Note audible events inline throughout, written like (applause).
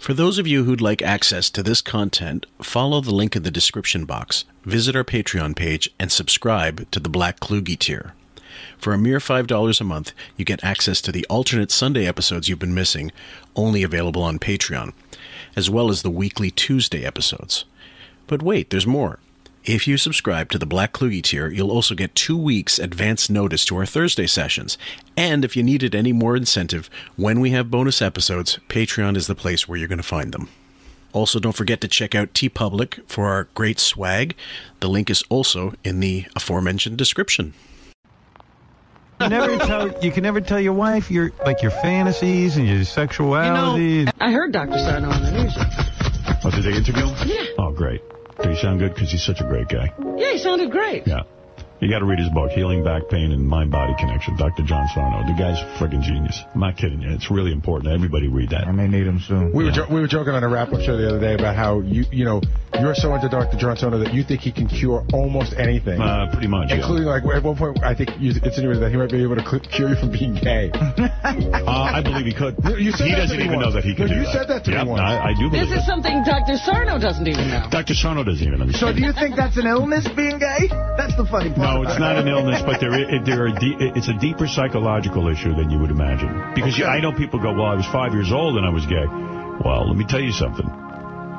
For those of you who'd like access to this content, follow the link in the description box, visit our Patreon page, and subscribe to the Black Klugge tier. For a mere $5 a month, you get access to the alternate Sunday episodes you've been missing, only available on Patreon, as well as the weekly Tuesday episodes. But wait, there's more. If you subscribe to the Black Klugge tier, you'll also get two weeks advance notice to our Thursday sessions. And if you needed any more incentive, when we have bonus episodes, Patreon is the place where you're going to find them. Also, don't forget to check out TeePublic for our great swag. The link is also in the aforementioned description. You never tell. You can never tell your wife your like your fantasies and your sexuality. You know, I heard Dr. Sarno on the news. oh, did they interview him? Yeah. Oh, great. Did he sound good? Because he's such a great guy. Yeah, he sounded great. Yeah. You got to read his book, Healing Back Pain and Mind Body Connection, Dr. John Sarno. The guy's a friggin' genius. I'm not kidding you. It's really important. Everybody read that. I may need him soon. We were Yeah. jo- we were joking on a wrap up show the other day about how you you know you're so into Dr. John Sarno that you think he can cure almost anything, Uh, pretty much. Yeah. including like at one point I think you insinuated that he might be able to cure you from being gay. (laughs) Uh, I believe he could. You said he that doesn't me even once. know that he can No, do you that. said that to me once. I, I do believe This is it. something Dr. Sarno doesn't even know. Dr. Sarno doesn't even understand. So do you think that's an illness, being gay? That's the funny part. No, it's not an illness, but there, i- there are de- it's a deeper psychological issue than you would imagine. Because you- I know people go, well, I was five years old and I was gay. Well, let me tell you something.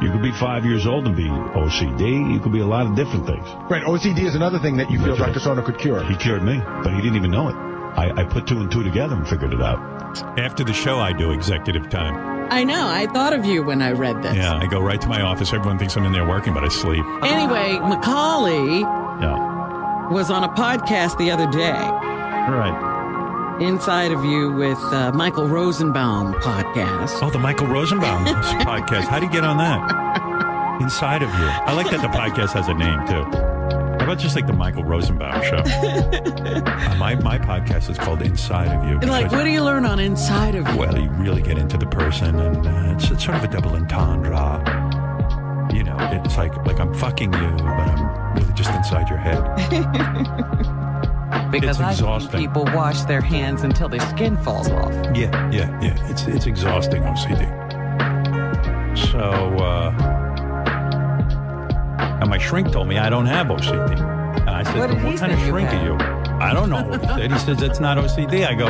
You could be five years old and be OCD. You could be a lot of different things. right, OCD is another thing that you feel Dr. Sarno could cure. He cured me, but he didn't even know it. I, I put two and two together and figured it out. After the show, I do executive time. I know. I thought of you when I read this. Yeah, I go right to my office. Everyone thinks I'm in there working, but I sleep. Anyway, Macaulay Yeah. Was on a podcast the other day, Right. Inside of You with uh, Michael Rosenbaum podcast. Oh, the Michael Rosenbaum (laughs) podcast. How do you get on that? Inside of You. I like that the podcast has a name, too. How about just like the Michael Rosenbaum show? Uh, (laughs) my, my podcast is called Inside of You. And like, what do you learn on Inside of You? Well, you really get into the person, and uh, it's, it's sort of a double entendre. You know, it's like like I'm fucking you, but I'm really just inside your head. (laughs) Because It's exhausting. people wash their hands until their skin falls off. Yeah, yeah, yeah. It's it's exhausting OCD. So, uh, and my shrink told me I don't have OCD, and I said, What "Then "What kind of shrink had?" are you?" I don't know what he said. He says that's not OCD. I go,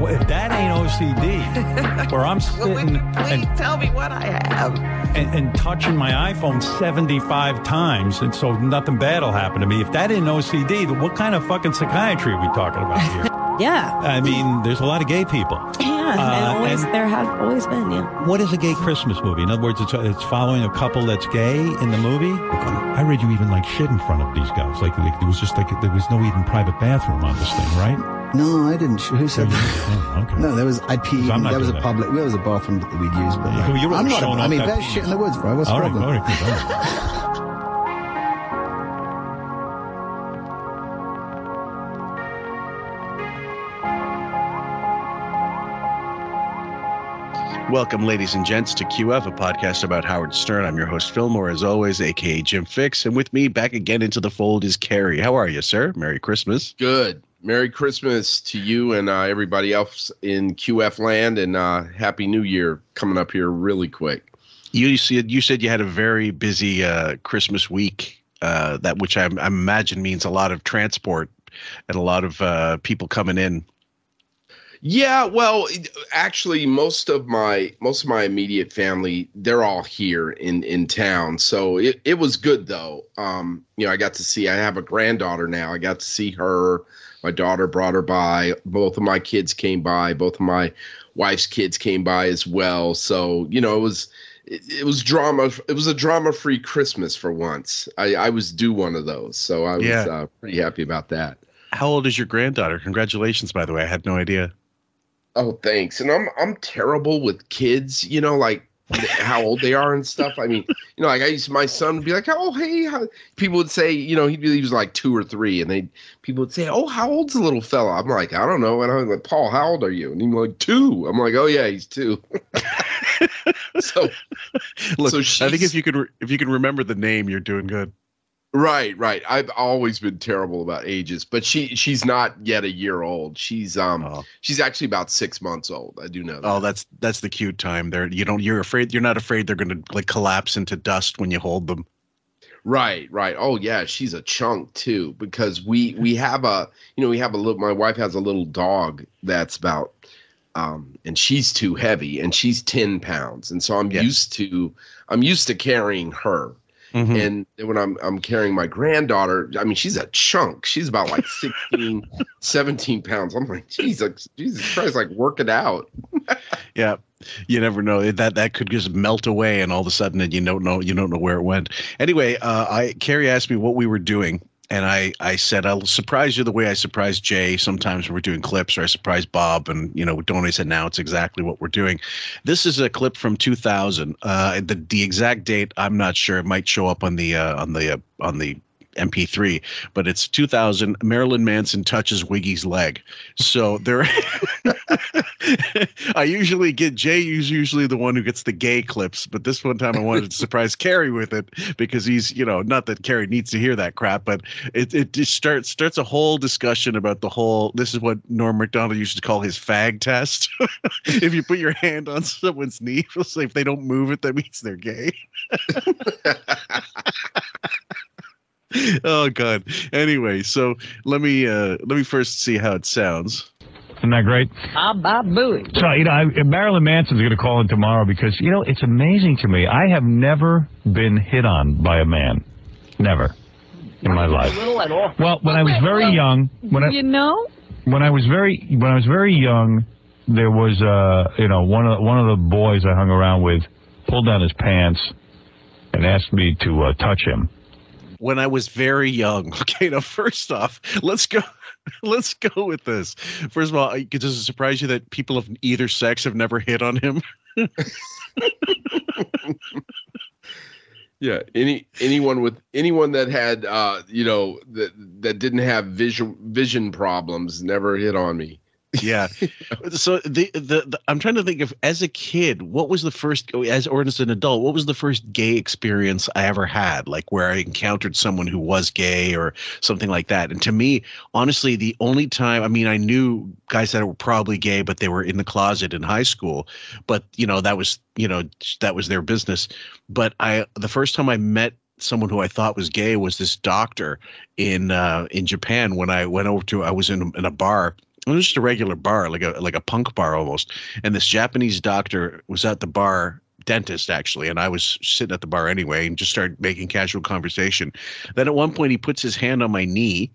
well, if that ain't OCD, (laughs) where I'm sitting and tell me what I have. and, and touching my iPhone 75 times, and so nothing bad will happen to me. If that ain't OCD, then what kind of fucking psychiatry are we talking about here? (laughs) Yeah. I mean, there's a lot of gay people. Yeah. Uh, and always, and- there have always been, yeah. What is a gay Christmas movie? In other words, it's, it's following a couple that's gay in the movie. I read you even like shit in front of these guys. Like, like it was just like there was no even private bathroom on this thing, right? No, I didn't. Who said that? Oh, okay. No, there was. I peed. I'm There was a that. public. There was a bathroom that we'd use, but Yeah, like, you were I'm not. showing I off mean, that there's shit in the woods, bro. What's the All right, problem? all right, good, all right. Welcome, ladies and gents, to QF, a podcast about Howard Stern. I'm your host, Fillmore, as always, aka Jim Fixx. And with me back again into the fold is Cary. How are you, sir? Merry Christmas. Good. Merry Christmas to you and uh, everybody else in QF land, and uh, Happy New Year coming up here really quick. You said you said you had a very busy uh, Christmas week, uh, that which I, I imagine means a lot of transport and a lot of uh, people coming in. Yeah, well, actually, most of my most of my immediate family they're all here in in town, so it it was good though. Um, you know, I got to see. I have a granddaughter now. I got to see her. My daughter brought her by. Both of my kids came by. Both of my wife's kids came by as well. So you know, it was it, it was drama. It was a drama free Christmas for once. I I was due one of those, so I was Yeah. uh, pretty happy about that. How old is your granddaughter? Congratulations, by the way. I had no idea. Oh, thanks. And I'm I'm terrible with kids, you know, like how old they are and stuff. I mean, you know, like I used my son would be like, "Oh, hey," how, people would say, you know, he'd be, he was like two or three, and they people would say, "Oh, how old's the little fella?" I'm like, I don't know, and I'm like, Paul, how old are you? And he's like, two. I'm like, oh yeah, he's two. (laughs) so Look, So I think if you could re- if you can remember the name, you're doing good. Right, right. I've always been terrible about ages, but she she's not yet a year old. She's um Oh. she's actually about six months old. I do know that. Oh, that's that's the cute time. There, you don't. You're afraid. You're not afraid they're going to like collapse into dust when you hold them. Right, right. Oh yeah, she's a chunk too because we we (laughs) have a you know we have a little. My wife has a little dog that's about um and she's too heavy and she's ten pounds and so I'm used to I'm used to carrying her. Mhm. And then when I'm I'm carrying my granddaughter, I mean she's a chunk. She's about like (laughs) 16, 17 pounds. I'm like, Jesus, Jesus Christ, like work it out. (laughs) Yeah, you never know that that could just melt away, and all of a sudden, and you don't know you don't know where it went. Anyway, uh, I Cary asked me what we were doing, and I I said I'll surprise you the way I surprise Jay. Sometimes when we're doing clips, or I surprise Bob, and you know don't always announce exactly what we're doing. This is a clip from 2000. Uh, the the exact date I'm not sure. It might show up on the uh, on the uh, on the MP3, but it's 2000. Marilyn Manson touches Wiggy's leg. So there, (laughs) I usually get Jay is usually the one who gets the gay clips, but this one time I wanted to surprise Cary with it because he's, you know, not that Cary needs to hear that crap, but it it just starts starts a whole discussion about the whole. This is what Norm Macdonald used to call his fag test. (laughs) if you put your hand on someone's knee, (laughs) if they don't move it, that means they're gay. (laughs) oh god. Anyway, so let me uh let me first see how it sounds. Isn't that great? Ah, bah, booey. So, you know, I, Marilyn Manson's going to call in tomorrow because, you know, it's amazing to me. I have never been hit on by a man. Never. In my life. Well, when I was very young, when I, You know? when I was very when I was very young, there was uh you know one of one of the boys I hung around with pulled down his pants and asked me to uh, touch him. When I was very young. (laughs) Okay, now first off, let's go. (laughs) Let's go with this. First of all, does it surprise you that people of either sex have never hit on him? (laughs) Yeah, any anyone with anyone that had uh you know that that didn't have vision vision problems never hit on me. Yeah. (laughs) so the, the the I'm trying to think of as a kid, what was the first as or as an adult, what was the first gay experience I ever had, like where I encountered someone who was gay or something like that. And to me, honestly, the only time I mean, I knew guys that were probably gay, but they were in the closet in high school. But you know, that was you know that was their business. But I the first time I met someone who I thought was gay was this doctor in uh, in Japan when I went over to I was in in a bar. It was just a regular bar, like a like a punk bar almost. And this Japanese doctor was at the bar, dentist actually, and I was sitting at the bar anyway, and just started making casual conversation. Then at one point he puts his hand on my knee,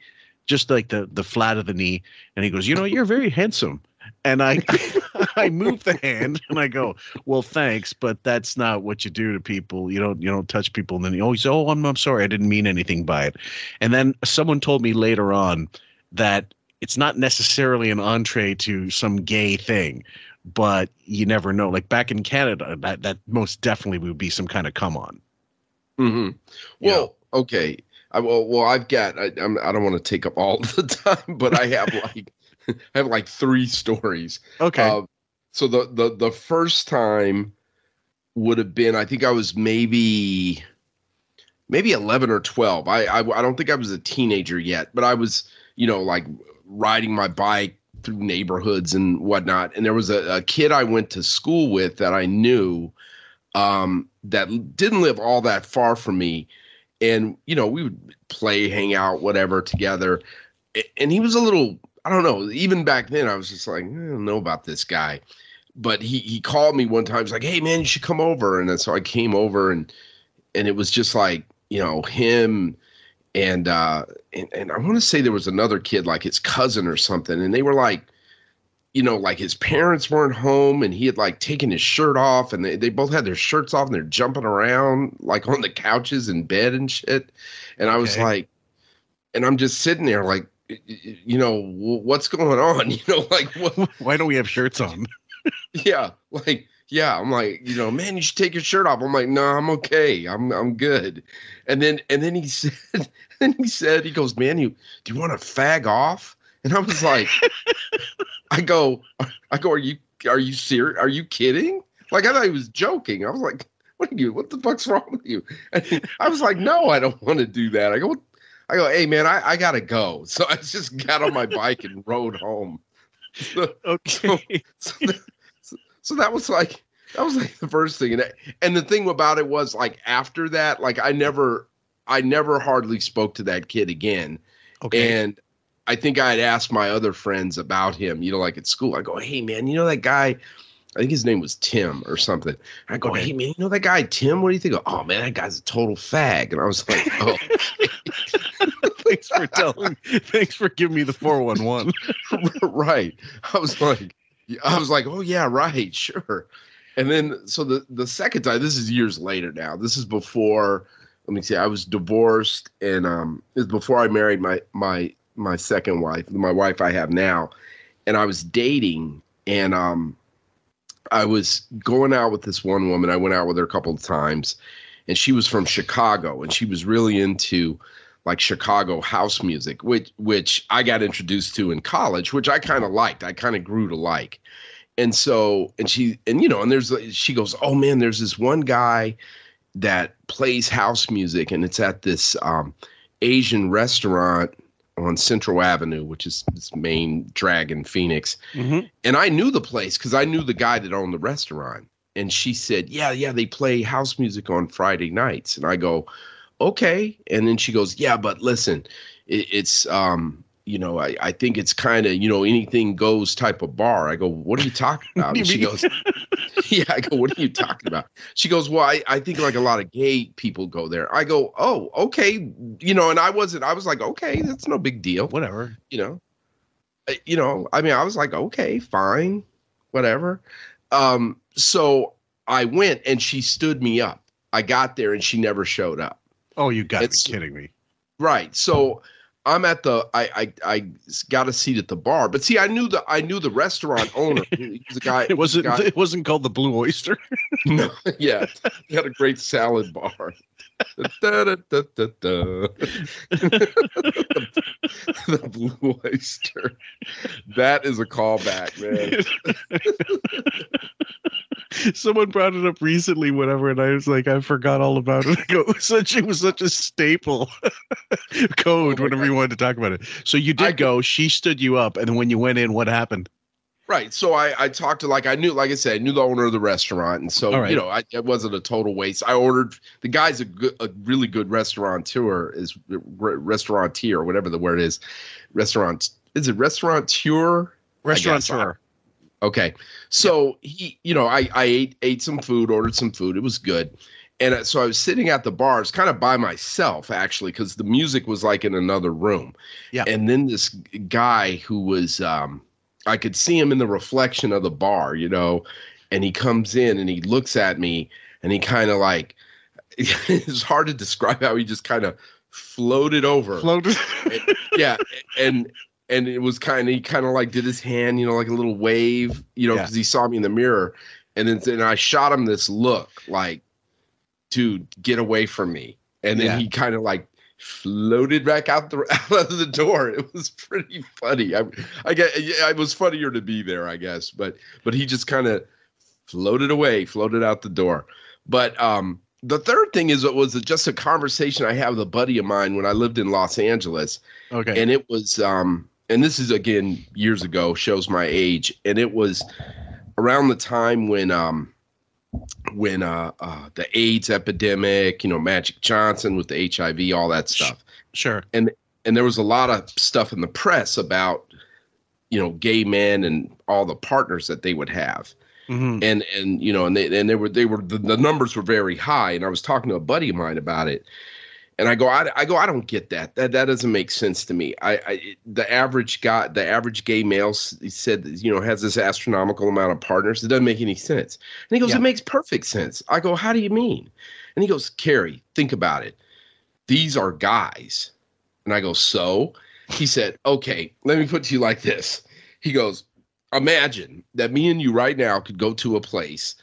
just like the the flat of the knee, and he goes, "You know, you're very handsome." And I (laughs) I move the hand and I go, "Well, thanks, but that's not what you do to people. You don't you don't touch people." And then he oh, always, "Oh, I'm I'm sorry, I didn't mean anything by it." And then someone told me later on that it's not necessarily an entree to some gay thing, but you never know. Like back in Canada, that that most definitely would be some kind of come on. hmm Well, okay. I, well, well, I've got. I, I'm, I don't want to take up all (laughs) the time, but I have like, (laughs) I have like three stories. Okay. Uh, so the the the first time would have been. I think I was maybe, maybe eleven or twelve. I I, I don't think I was a teenager yet, but I was, you know, like riding my bike through neighborhoods and whatnot. And there was a, a kid I went to school with that I knew um, that didn't live all that far from me. And, you know, we would play, hang out, whatever together. And he was a little, I don't know, even back then, I was just like, I don't know about this guy. But he, he called me one time. He's like, hey, man, you should come over. And so I came over and, and it was just like, you know, him and, uh, and, and I want to say there was another kid, like his cousin or something. And they were like, you know, like his parents weren't home and he had like taken his shirt off and they, they both had their shirts off and they're jumping around like on the couches in bed and shit. And I was like, and I'm just sitting there like, you know, what's going on? (laughs) You know, like what? Why don't we have shirts on? (laughs) Yeah, like yeah. I'm like, you know, man, you should take your shirt off. I'm like, no, I'm okay. I'm I'm good. And then and then he (laughs) said, and he said, he goes, man, you do you want to fag off? And I was like, (laughs) I go, I go, are you are you serious? Are you kidding? Like I thought he was joking. I was like, what are you? What the fuck's wrong with you? And I was like, no, I don't want to do that. I go? I go, hey man, I, I gotta go. So I just got on my bike and rode home. (laughs) So, Okay. so, so, so that was like that was like (laughs) the first thing, and and the thing about it was like after that, like I never, I never hardly spoke to that kid again. Okay. And I think I had asked my other friends about him, you know, like at school. I go, hey, man, you know that guy? I think his name was Tim or something. I go, Okay. hey, man, you know that guy, Tim? What do you think? Oh, man, that guy's a total fag. And I was like, oh, (laughs) (laughs) thanks for telling. Thanks for giving me the four one one. right. I was like, (laughs) I was like, oh, yeah, right, (laughs) sure. And then, so the, the second time, this is years later now. This is before, let me see, I was divorced and um, it was before I married my, my, my second wife, my wife I have now. And I was dating and um, I was going out with this one woman. I went out with her a couple of times and she was from Chicago and she was really into like Chicago house music, which which I got introduced to in college, which I kind of liked. I kind of grew to like. And so and she and you know, and there's she goes, "Oh man, there's this one guy that plays house music and it's at this um Asian restaurant on Central Avenue, which is this main drag in Phoenix. Mm-hmm. And I knew the place because I knew the guy that owned the restaurant. And she said, Yeah, yeah, they play house music on Friday nights. And I go, Okay. And then she goes, Yeah, but listen, it, it's um, you know, I, I think it's kind of, you know, anything goes type of bar. I go, What are you talking about? And she goes, (laughs) (laughs) Yeah, I go, What are you talking about? She goes, Well, I, I think like a lot of gay people go there. I go, Oh, okay. You know, and I wasn't, I was like, Okay, that's no big deal Whatever. you know Uh, you know i mean i was like okay fine whatever um so i went and she stood me up i got there and she never showed up Oh, you got to be kidding me. right so i'm at the i i, I got a seat at the bar but see i knew the i knew the restaurant owner (laughs) he was a guy It wasn't. guy- It wasn't called the Blue Oyster. (laughs) no, yeah he had a great salad bar Da, da, da, da, da. (laughs) the blue oyster that is a callback man Someone brought it up recently, whatever, and I was like, I forgot all about it. (laughs) I go, it was such it was such a staple code Oh whenever you wanted to talk about it. So you did I- go. She stood you up, and when you went in, what happened? Right. So I, I talked to like I knew like I said I knew the owner of the restaurant and so right. you know I, it wasn't a total waste. I ordered the guy's a good a really good restaurateur is restaurateur whatever the word is restaurant is it restaurateur Restaurateur. Okay. So he, you know, I I ate ate some food, ordered some food. It was good. And so I was sitting at the bar, it's kind of by myself actually, because the music was like in another room. Yeah. And then this guy who was, um, I could see him in the reflection of the bar, you know, and he comes in and he looks at me and he kind of like, (laughs) it's hard to describe how he just kind of floated over Floated. yeah and and it was kind of he kind of like did his hand you know like a little wave you know Yeah. because he saw me in the mirror and then and i shot him this look like dude get away from me and then Yeah. he kind of like floated back out the (laughs) out of the door it was pretty funny i i get yeah, it was funnier to be there i guess but but he just kind of floated away floated out the door but um the third thing is it was just a conversation i had with a buddy of mine when i lived in los angeles okay. and it was um and this is again years ago shows my age and it was around the time when um when uh, uh the AIDS epidemic, you know, Magic Johnson with the HIV, all that stuff. sure. And and there was a lot of stuff in the press about you know, gay men and all the partners that they would have. Mhm. And and you know, and they and they were they were the, the numbers were very high and I was talking to a buddy of mine about it. And I go, I, I go, I don't get that. That that doesn't make sense to me. I, I the average guy, the average gay male, said, you know, has this astronomical amount of partners. It doesn't make any sense. And he goes, Yeah. it makes perfect sense. I go, how do you mean? And he goes, Cary, think about it. These are guys. And I go, so? He said, okay, let me put to you like this. He goes, imagine that me and you right now could go to a place,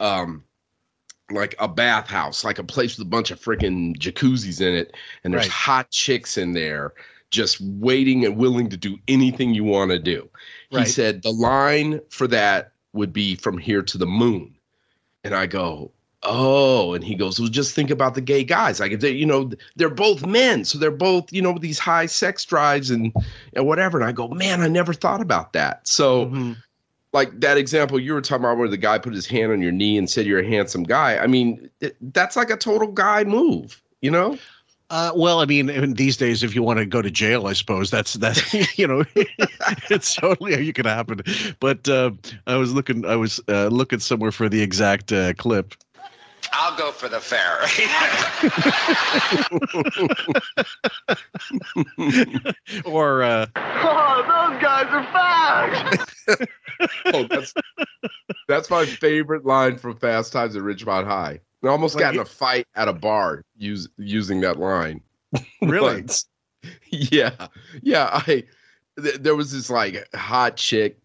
um, like a bathhouse, like a place with a bunch of freaking jacuzzis in it, and there's Right. hot chicks in there just waiting and willing to do anything you want to do. He said the line for that would be from here to the moon. And I go, oh, and he goes, well, just think about the gay guys. Like, if they, you know, they're both men, so they're both, you know, with these high sex drives and and whatever. And I go, man, I never thought about that. So. Mm-hmm. Like that example you were talking about, where the guy put his hand on your knee and said you're a handsome guy. I mean, that's like a total guy move, you know? Uh, well, I mean, these days, if you want to go to jail, I suppose that's that's (laughs) you know, (laughs) it's totally you can happen. But uh, I was looking, I was uh, looking somewhere for the exact uh, clip. I'll go for the fair. (laughs) or uh, (laughs) Oh, those guys are fags. (laughs) oh, that's that's my favorite line from Fast Times at Ridgemont High. I almost Like got in a fight at a bar use, using that line. Really? But, yeah, yeah. I th- there was this like hot chick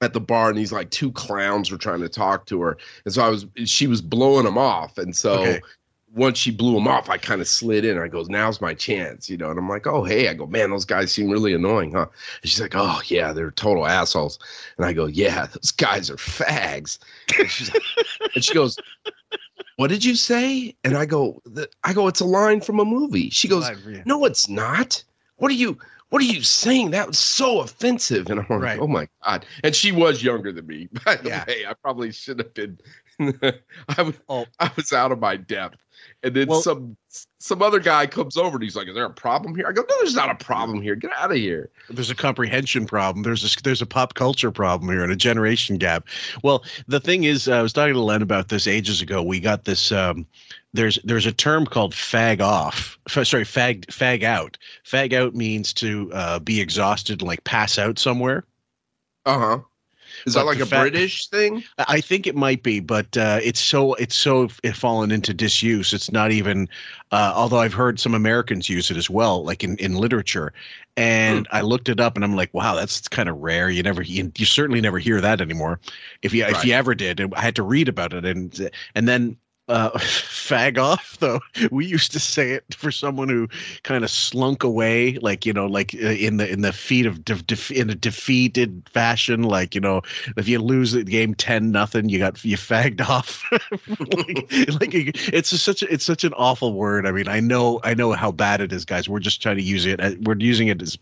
at the bar, and these like two clowns were trying to talk to her, and so I was she was blowing them off, and so. Okay. Once she blew them off, I kind of slid in. I goes, "Now's my chance," you know. And I'm like, "Oh, hey!" I go, "Man, those guys seem really annoying, huh?" And she's like, "Oh, yeah, they're total assholes." And I go, "Yeah, those guys are fags." And, she's like, (laughs) and she goes, "What did you say?" And I go, "I go, it's a line from a movie." She goes, "No, it's not. What are you? What are you saying? That was so offensive." And I'm like, Right. "Oh my god!" And she was younger than me, (laughs) by the Yeah. way. I probably should have been. (laughs) I was Oh. I was out of my depth. And then Well- some some other guy comes over and he's like, "Is there a problem here?" I go, "No, there's not a problem here. Get out of here." there's a comprehension problem. There's a there's a pop culture problem here and a generation gap. Well, the thing is, I was talking to Len about this ages ago. We got this. Um, there's there's a term called fag off. F- sorry, fag fag out. Fag out means to uh, be exhausted, and like pass out somewhere. Uh huh. Is But that like a fa- British thing? I think it might be, but uh, it's so it's so fallen into disuse. It's not even. Uh, although I've heard some Americans use it as well, like in, in literature. And I looked it up, and I'm like, wow, that's kind of rare. You never, you, you certainly never hear that anymore. If you if you ever did, I had to read about it, and and then. Uh, (laughs) fag off though. We used to say it for someone who kind of slunk away, like you know, like uh, in the in the feet of de- def- in a defeated fashion. Like you know, if you lose the game ten nothing, you got you fagged off. (laughs) like, (laughs) like it's just such a, it's such an awful word. I mean, I know I know how bad it is, guys. We're just trying to use it. We're using it as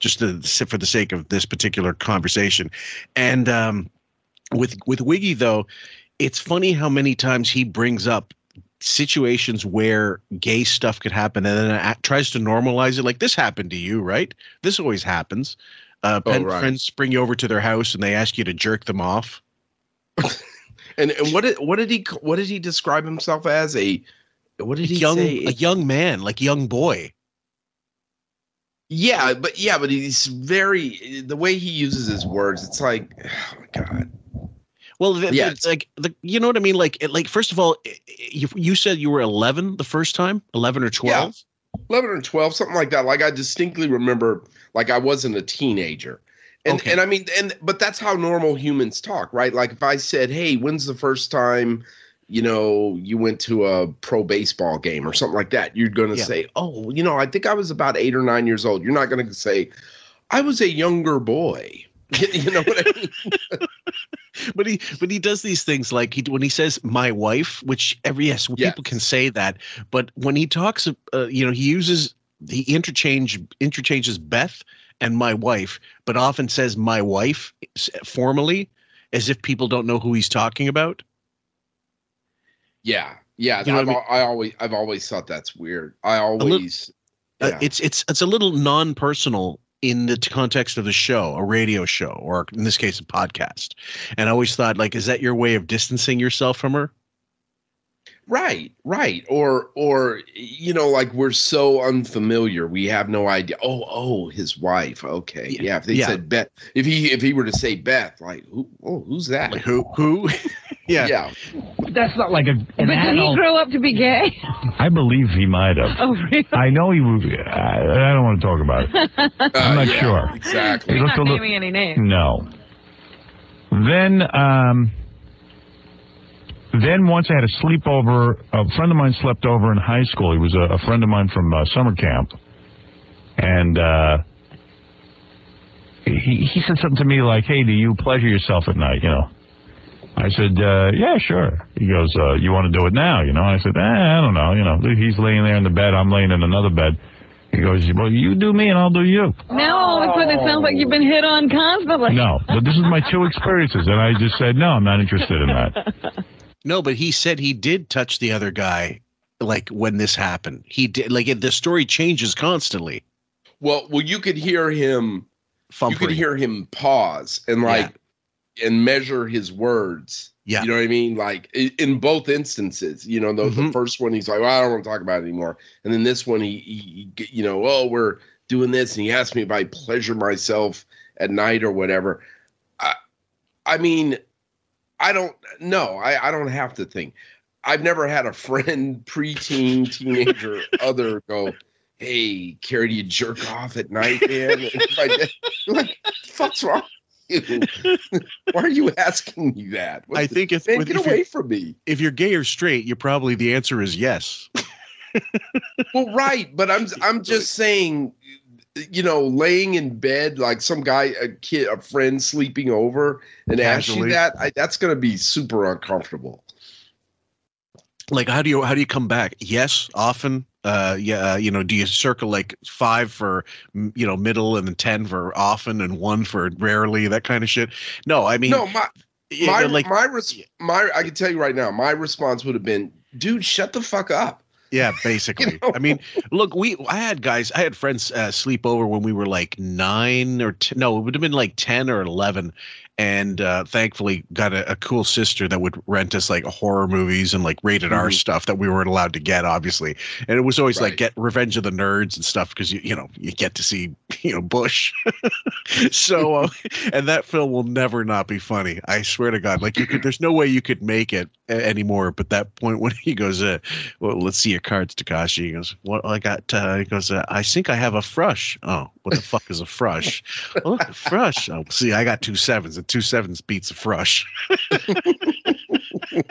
just to, for the sake of this particular conversation, and um, with with Wiggy though, it's funny how many times he brings up situations where gay stuff could happen and then tries to normalize it like this happened to you right this always happens uh Oh, pen right. friends bring you over to their house and they ask you to jerk them off (laughs) And and what did what did he what did he describe himself as a what did he young say? a young man like young boy yeah, but yeah, but he's very the way he uses his words. It's like, (sighs) oh my god. Well th- Yeah, it's- like the you know what i mean? Like it, like first of all you, you said you were 11 the first time? 11 or 12 11 or 12 something like that. Like i distinctly remember like i wasn't a teenager. And Okay. and i mean and but that's how normal humans talk right? Like if i said hey when's the first time you know you went to a pro baseball game or something like that? You're going to Yeah. say oh you know i think i was about eight or nine years old. You're not going to say i was a younger boy (laughs) you know what i mean (laughs) but he but he does these things like he when he says my wife which every yes people can say that but when he talks uh, you know he uses he interchange interchanges beth and my wife but often says my wife formally as if people don't know who he's talking about yeah yeah You know I've, I mean? I always i've always thought that's weird i little- always Uh, yeah. it's it's it's a little non-personal in the context of the show, a radio show, or in this case, a podcast. And I always thought, like, is that your way of distancing yourself from her? Right, right. Or or you know, like we're so unfamiliar, we have no idea. Oh, oh, his wife. Okay. Yeah. If they yeah. said Beth if he if he were to say Beth, like who oh who's that? Like, who who? (laughs) yeah. Yeah. That's not like a, an But did he grow up to be gay? I believe he might have. Oh, really? I know he was. I, I don't want to talk about it. (laughs) I'm not yeah, sure. Exactly. He You're not a little- naming any names. No. Then, um, then once I had a sleepover. A friend of mine slept over in high school. He was a, a friend of mine from uh, summer camp, and uh, he he said something to me like, "Hey, do you pleasure yourself at night?" You know. I said, uh, yeah, sure. He goes, uh, you want to do it now? You know, I said, eh, I don't know. You know, he's laying there in the bed. I'm laying in another bed. He goes, well, you do me and I'll do you. Now all of a sudden it sounds like you've been hit on constantly. No, but this is my two experiences. And I just said, no, I'm not interested in that. (laughs) No, but he said he did touch the other guy, like when this happened. He did. Like it, the story changes constantly. Well, well, you could hear him. You could hear him pause and like and measure his words. Yeah. You know what I mean? Like in both instances, you know, the, the Mhm. first one he's like, well, I don't want to talk about it anymore, and then this one he, he, he, you know, oh, we're doing this, and he asked me if I pleasure myself at night or whatever. I, I mean, I don't know. I, I don't have to think. I've never had a friend, (laughs) preteen, teenager, other go, "Hey, Cary, do you jerk off at night, man?" And if I did, I'm like, "What the fuck's wrong?" with you? (laughs) Why are you asking me that? What I the- think if, man, with- get if you're- away from me. if you're gay or straight, you probably the answer is yes. (laughs) Well, right, but I'm I'm just saying, you know, laying in bed like some guy, a kid, a friend sleeping over, and ask you that, I, that's gonna be super uncomfortable. Like how do you how do you come back? Yes, often. Uh, yeah, uh, you know, do you circle like five for you know middle and then ten for often and one for rarely that kind of shit? No, I mean, no, my my like my res- my I can tell you right now, my response would have been, dude, shut the fuck up. Yeah, (laughs) basically. know? I mean, look, we I had guys, I had friends uh, sleep over when we were like nine or t- no, it would have been like ten or eleven, and uh, thankfully got a, a cool sister that would rent us like horror movies and like rated R Mhm. stuff that we weren't allowed to get, obviously. And it was always like get Revenge of the Nerds and stuff because you you know you get to see (laughs) you know Bush. (laughs) so uh, (laughs) and that film will never not be funny. I swear to God, like you could, there's no way you could make it anymore. But that point when he goes, uh, well, let's see your cards, Takashi. He goes, what I got? Uh, he goes, uh, I think I have a frush. Oh, what the fuck is a frush? oh, a frush. Oh, see, I got two sevens, and two sevens beats a frush. (laughs)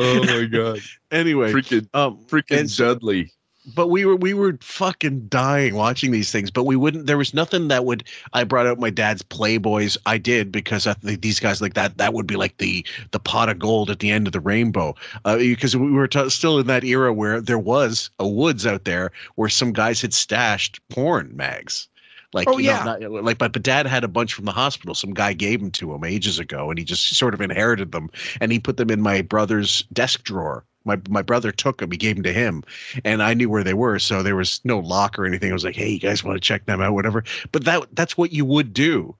Oh my god, Anyway, freaking um, freaking and Dudley. But we were we were fucking dying watching these things but we wouldn't there was nothing that would i brought out my dad's playboys. I did because I think these guys like that that would be like the the pot of gold at the end of the rainbow. Uh, because we were t- still in that era where there was a woods out there where some guys had stashed porn mags. Like Oh, you know, yeah. not- like but, but dad had a bunch from the hospital. Some guy gave them to him ages ago and he just sort of inherited them and he put them in my brother's desk drawer my my brother took them he gave them to him and I knew where they were, so there was no lock or anything. I was like, "Hey, you guys want to check them out, whatever." But that that's what you would do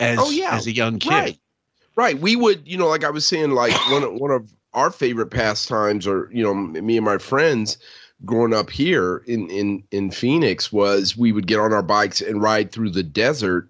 as Oh, yeah. as a young kid. Right. Right. We would, you know, like I was saying, like one of one of our favorite pastimes, or you know, me and my friends growing up here in in in Phoenix was we would get on our bikes and ride through the desert,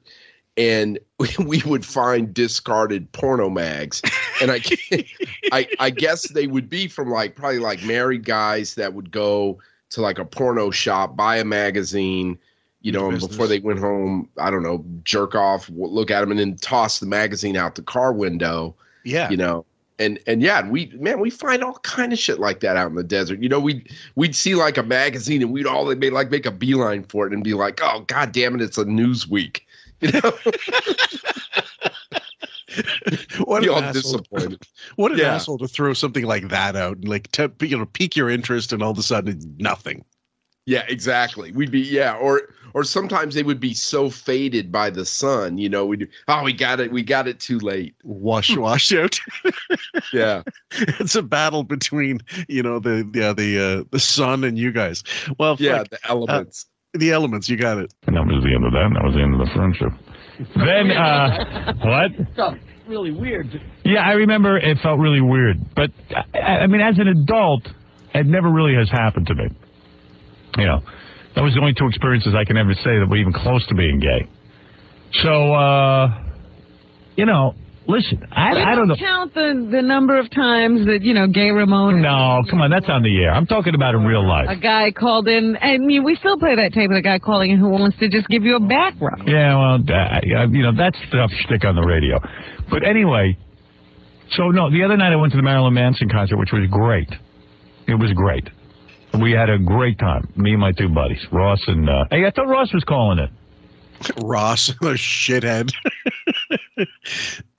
and (laughs) we would find discarded porno mags, and I (laughs) I I guess they would be from like probably like married guys that would go to like a porno shop, buy a magazine. You know, and before they went home, I don't know, jerk off, look at them, and then toss the magazine out the car window Yeah, you know? And and yeah we man we find all kind of shit like that out in the desert. You know we'd we'd see like a magazine and we'd all make like make a beeline for it and be like oh god damn it it's a newsweek you know (laughs) what an asshole! disappointed (laughs) What an Yeah. asshole to throw something like that out and like to you know pique your interest, and all of a sudden nothing. yeah exactly we'd be yeah or or sometimes they would be so faded by the sun you know we oh we got it we got it too late Wash wash out. (laughs) yeah it's a battle between you know the the the uh, the sun and you guys. Well, yeah fuck, the elements the elements. You got it. And that was the end of that. And that was the end of the friendship. Then, uh, (laughs) what? really weird. Yeah, I remember it felt really weird. But, I, I mean, as an adult, it never really has happened to me. You know, that was the only two experiences I can ever say that were even close to being gay. So, uh, you know, listen, I, I don't know. count the, the number of times that, you know, Gay Ramon. No, come on, that's on the air. I'm talking about in real life. A guy called in. I mean, we still play that tape of a guy calling in who wants to just give you a back rub. Yeah, well, uh, you know, that's stuff shtick on the radio. But anyway, so no, the other night I went to the Marilyn Manson concert, which was great. It was great. We had a great time. Me and my two buddies, Ross and uh, hey, I thought Ross was calling it. Ross, (laughs) the shithead. (laughs)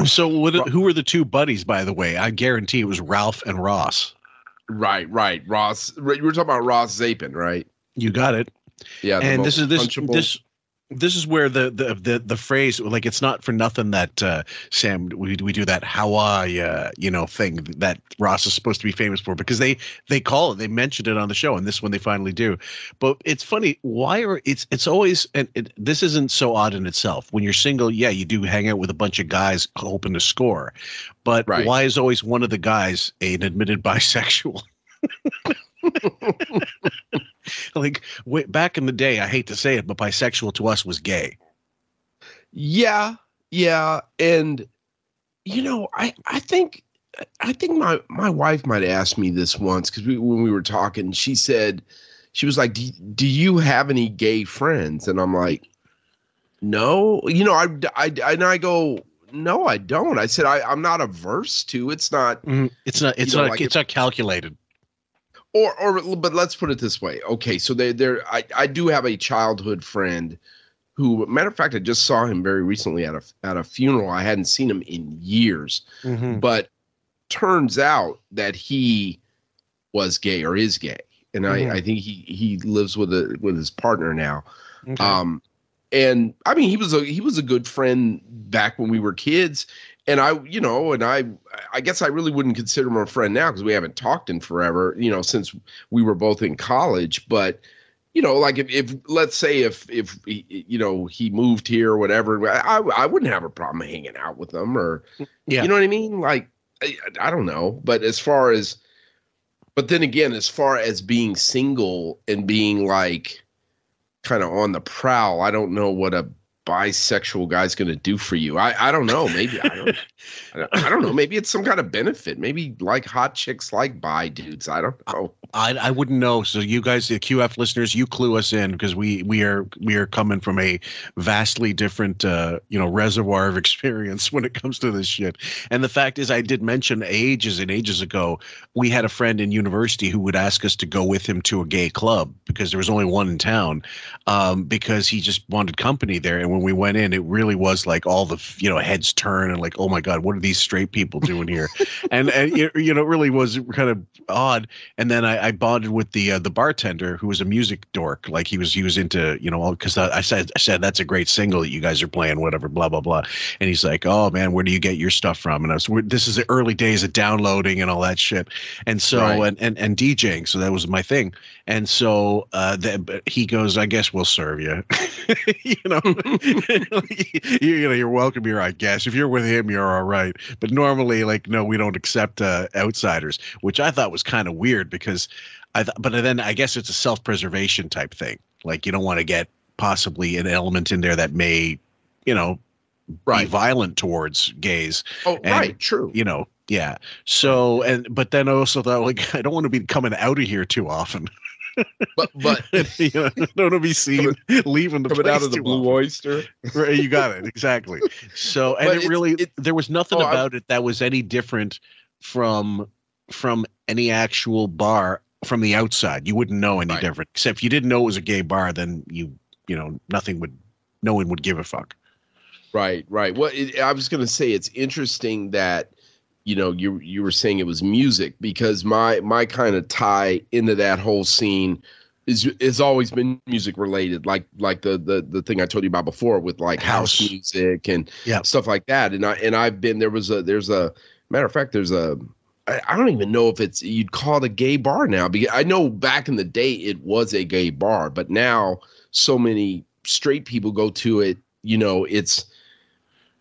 So, what, who were the two buddies, by the way? I guarantee it was Ralph and Ross. Right, right. Ross, You were talking about Ross Zapin, right? You got it. Yeah. and this is this punchable- this this is where the the the, the phrase like it's not for nothing that uh, Sam we we do that how are ya you know thing that Ross is supposed to be famous for because they they call it they mentioned it on the show and this one they finally do. But it's funny why are it's it's always and it, this isn't so odd in itself. When you're single yeah you do hang out with a bunch of guys hoping to score but Right. why is always one of the guys an admitted (laughs) bisexual (laughs) (laughs) like way, back in the day i hate to say it but bisexual to us was gay Yeah, yeah, and you know, I I think I think my my wife might ask me this once because we, when we were talking, she said she was like, do, "Do you have any gay friends?" And I'm like, "No." You know, I I and I go, "No, I don't." I said, I I'm not averse to. It's not mm-hmm. it's not it's know, not like it's not calculated or or but let's put it this way okay so they there i i do have a childhood friend who matter of fact i just saw him very recently at a at a funeral i hadn't seen him in years Mm-hmm. but turns out that he was gay or is gay and Mhm. i i think he he lives with a with his partner now Okay. um and i mean he was a he was a good friend back when we were kids. And i you know and i i guess i really wouldn't consider him a friend now because we haven't talked in forever you know since we were both in college. But you know like if, if let's say if if you know he moved here or whatever i i wouldn't have a problem hanging out with them or Yeah. you know what i mean? Like I, I don't know. But as far as but then again as far as being single and being like kind of on the prowl. I don't know what a bisexual guy's going to do for you i i don't know maybe i don't I don't- know. Maybe it's some kind of benefit. Maybe like hot chicks like bi dudes. I don't know. I, I wouldn't know. So you guys, the QF listeners, you clue us in because we we are we are coming from a vastly different uh, you know reservoir of experience when it comes to this shit. And the fact is, I did mention ages and ages ago we had a friend in university who would ask us to go with him to a gay club because there was only one in town um, because he just wanted company there. And when we went in, it really was like all the you know heads turn and like, oh my god, what are these straight people doing here? (laughs) and and it, you know, it really was kind of odd. And then I, I bonded with the uh, the bartender who was a music dork. Like he was he was into you know because I, I said I said that's a great single that you guys are playing, whatever, blah blah blah. And he's like, oh man, where do you get your stuff from? And I was this is the early days of downloading and all that shit. And so Right. and, and and DJing, so that was my thing. And so uh, the, but he goes, I guess we'll serve you. (laughs) you know, (laughs) you, know, you're welcome here, I guess. If you're with him, you're all right. But normally, like, no, we don't accept uh, outsiders, which I thought was kind of weird because I. Th- but then I guess it's a self-preservation type thing. Like, you don't want to get possibly an element in there that may, you know, be violent towards gays. Oh, And, right, true. You know, yeah. So and but then I also thought like (laughs) I don't want to be coming out of here too often. But but (laughs) you know, (laughs) don't be seen leaving the coming place out of the blue often. oyster. Right, you got it exactly. So and But it really there was nothing oh, about it that was any different from from any actual bar from the outside. You wouldn't know any different. Except if you didn't know it was a gay bar, then you you know nothing would no one would give a fuck. Right, right. Well, it, I was going to say it's interesting that you know you you were saying it was music because my my kind of tie into that whole scene is has always been music related, like like the the the thing I told you about before with like house, House. music and Yeah. stuff like that. And I and I've been there was a there's a matter of fact there's a I, I don't even know if it's you'd call it a gay bar now because I know back in the day it was a gay bar, but now so many straight people go to it. You know, it's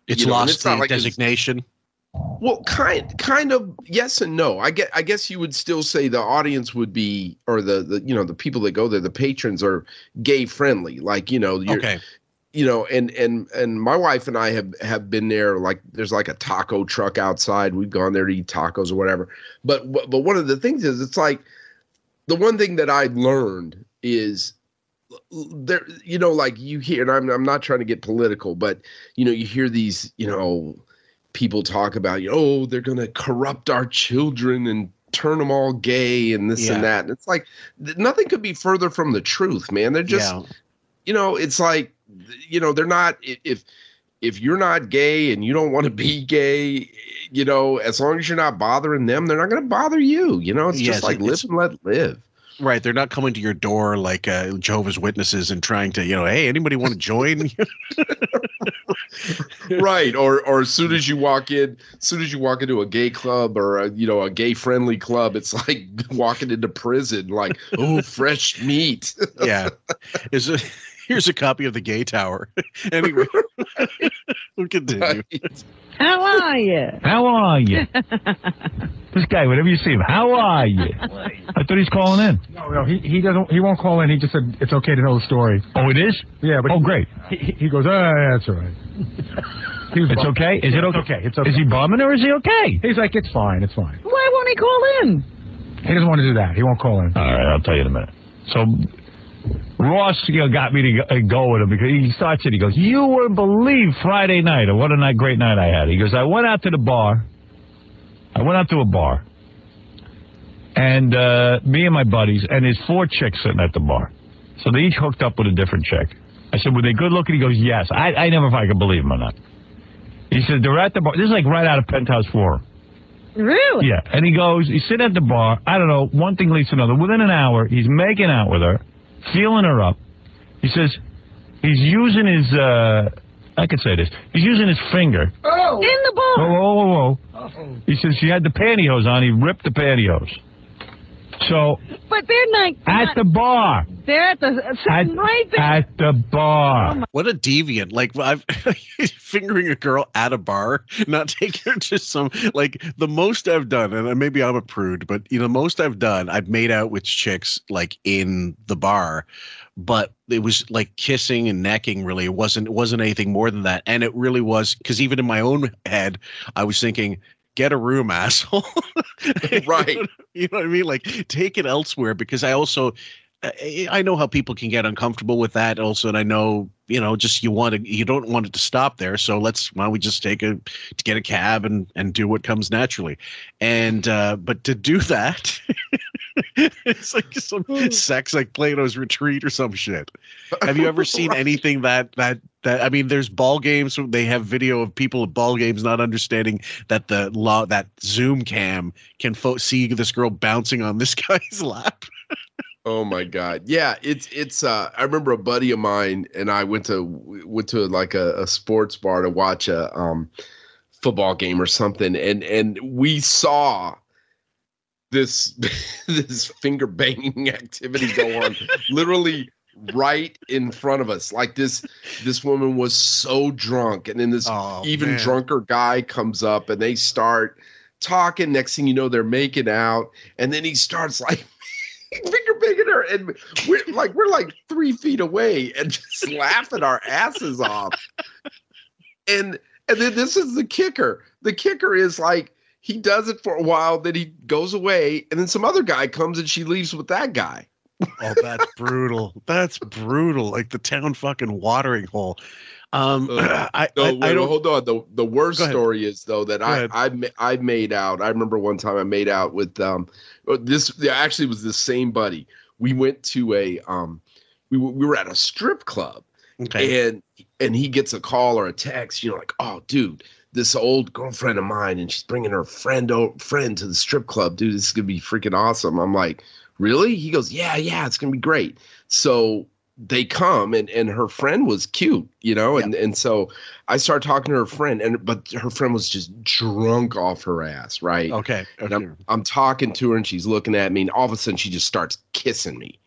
It's you know, lost it's the like it's- designation. Well, kind kind of yes and no. I get I guess you would still say the audience would be or the the you know the people that go there, the patrons are gay friendly. Like, you know, you're Okay. you know, and and and my wife and I have have been there like there's like a taco truck outside. We've gone there to eat tacos or whatever. But but one of the things is it's like the one thing that I learned is there you know like you hear and I'm I'm not trying to get political, but you know, you hear these, you know, people talk about, oh, they're going to corrupt our children and turn them all gay and this Yeah. and that. And it's like nothing could be further from the truth, man. They're just Yeah. you know, it's like you know, they're not if if you're not gay and you don't want to be (laughs) gay, you know, as long as you're not bothering them, they're not going to bother you. You know, it's Yes, just like live and let live. Right. They're not coming to your door like uh, Jehovah's Witnesses and trying to, you know, hey, anybody want to join? (laughs) right or or as soon as you walk in as soon as you walk into a gay club or a, you know a gay friendly club it's like (laughs) walking into prison like oh fresh meat yeah. (laughs) Is a, here's a copy of the Gay Tower. (laughs) anyway, (laughs) we'll continue. How are you? How are you? (laughs) this guy, whenever you see him, how are you? I thought he's calling in. No, no, he, he doesn't. He won't call in. He just said it's okay to know the story. Oh, it is? Yeah, but Oh, great. He, he- he goes, ah, that's all right. He It's bum- okay? Is it okay? It's okay. It's okay. Is he bumming or is he okay? He's like, it's fine. It's fine. Why won't he call in? He doesn't want to do that. He won't call in. All right, I'll tell you in a minute. So Ross you know, got me to go, uh, with him because he starts it. He goes, "You wouldn't believe Friday night or what a night, great night I had." He goes, "I went out to the bar. I went out to a bar, and uh, me and my buddies, and there's four chicks sitting at the bar. So they each hooked up with a different chick. I said, "Were they good looking?" He goes, "Yes." I, I never if I could believe him or not. He said they're at the bar. This is like right out of Penthouse Forum. Really? Yeah, and he goes, he's sitting at the bar. I don't know, one thing leads to another. Within an hour, he's making out with her, feeling her up. He says he's using his, uh, I could say this, he's using his finger. Oh. In the Whoa, bar. whoa, whoa, whoa. He says she had the pantyhose on. He ripped the pantyhose. So But they're not. at the bar, they're at the at, right there. at the bar. Oh what a deviant! Like I've (laughs) fingering a girl at a bar, not (laughs) taking her to some like the most I've done, and maybe I'm a prude, but you know, the most I've done, I've made out with chicks like in the bar, but it was like kissing and necking. Really, it wasn't it wasn't anything more than that, and it really was because even in my own head, I was thinking. Get a room, (laughs) asshole. (laughs) Right. you know what I mean? Like take it elsewhere because I also I I know how people can get uncomfortable with that also, and I know you know just you want to you don't want it to stop there. So let's why don't we just take a to get a cab and and do what comes naturally, and uh but to do (laughs) that. it's like some (laughs) sex like Plato's retreat or some shit. Have you ever (laughs) seen anything that that that I mean there's ball games where they have video of people at ball games not understanding that the law that Zoom cam can fo- see this girl bouncing on this guy's lap. Oh my god. Yeah, it's it's uh I remember a buddy of mine and I went to went to like a, a sports bar to watch a um football game or something and and we saw this (laughs) this finger banging (laughs) activity go on (laughs) literally right in front of us like this this woman was so drunk and then this Oh, even man. drunker guy comes up and they start talking next thing you know they're making out and then he starts like her and we're like we're like three feet away and just laughing our asses off and and then this is the kicker the kicker is like he does it for a while then he goes away and then some other guy comes and she leaves with that guy Oh, that's brutal. That's brutal. Like the town fucking watering hole. Um, Ugh. (clears throat) I, No, I, wait, I don't. hold on. The the worst story is though that Go I ahead. I ma- I made out. I remember one time I made out with um uh, this actually was the same buddy. We went to a um we were, we were at a strip club Okay. and and he gets a call or a text. You know, like oh dude. This old girlfriend of mine, and she's bringing her friend o- friend to the strip club. Dude, this is gonna be freaking awesome. I'm like, really? He goes, yeah, yeah, it's gonna be great. So they come and and her friend was cute you know and and so i started talking to her friend and but her friend was just drunk off her ass right Okay. and okay. I'm, I'm talking to her and she's looking at me and all of a sudden she just starts kissing me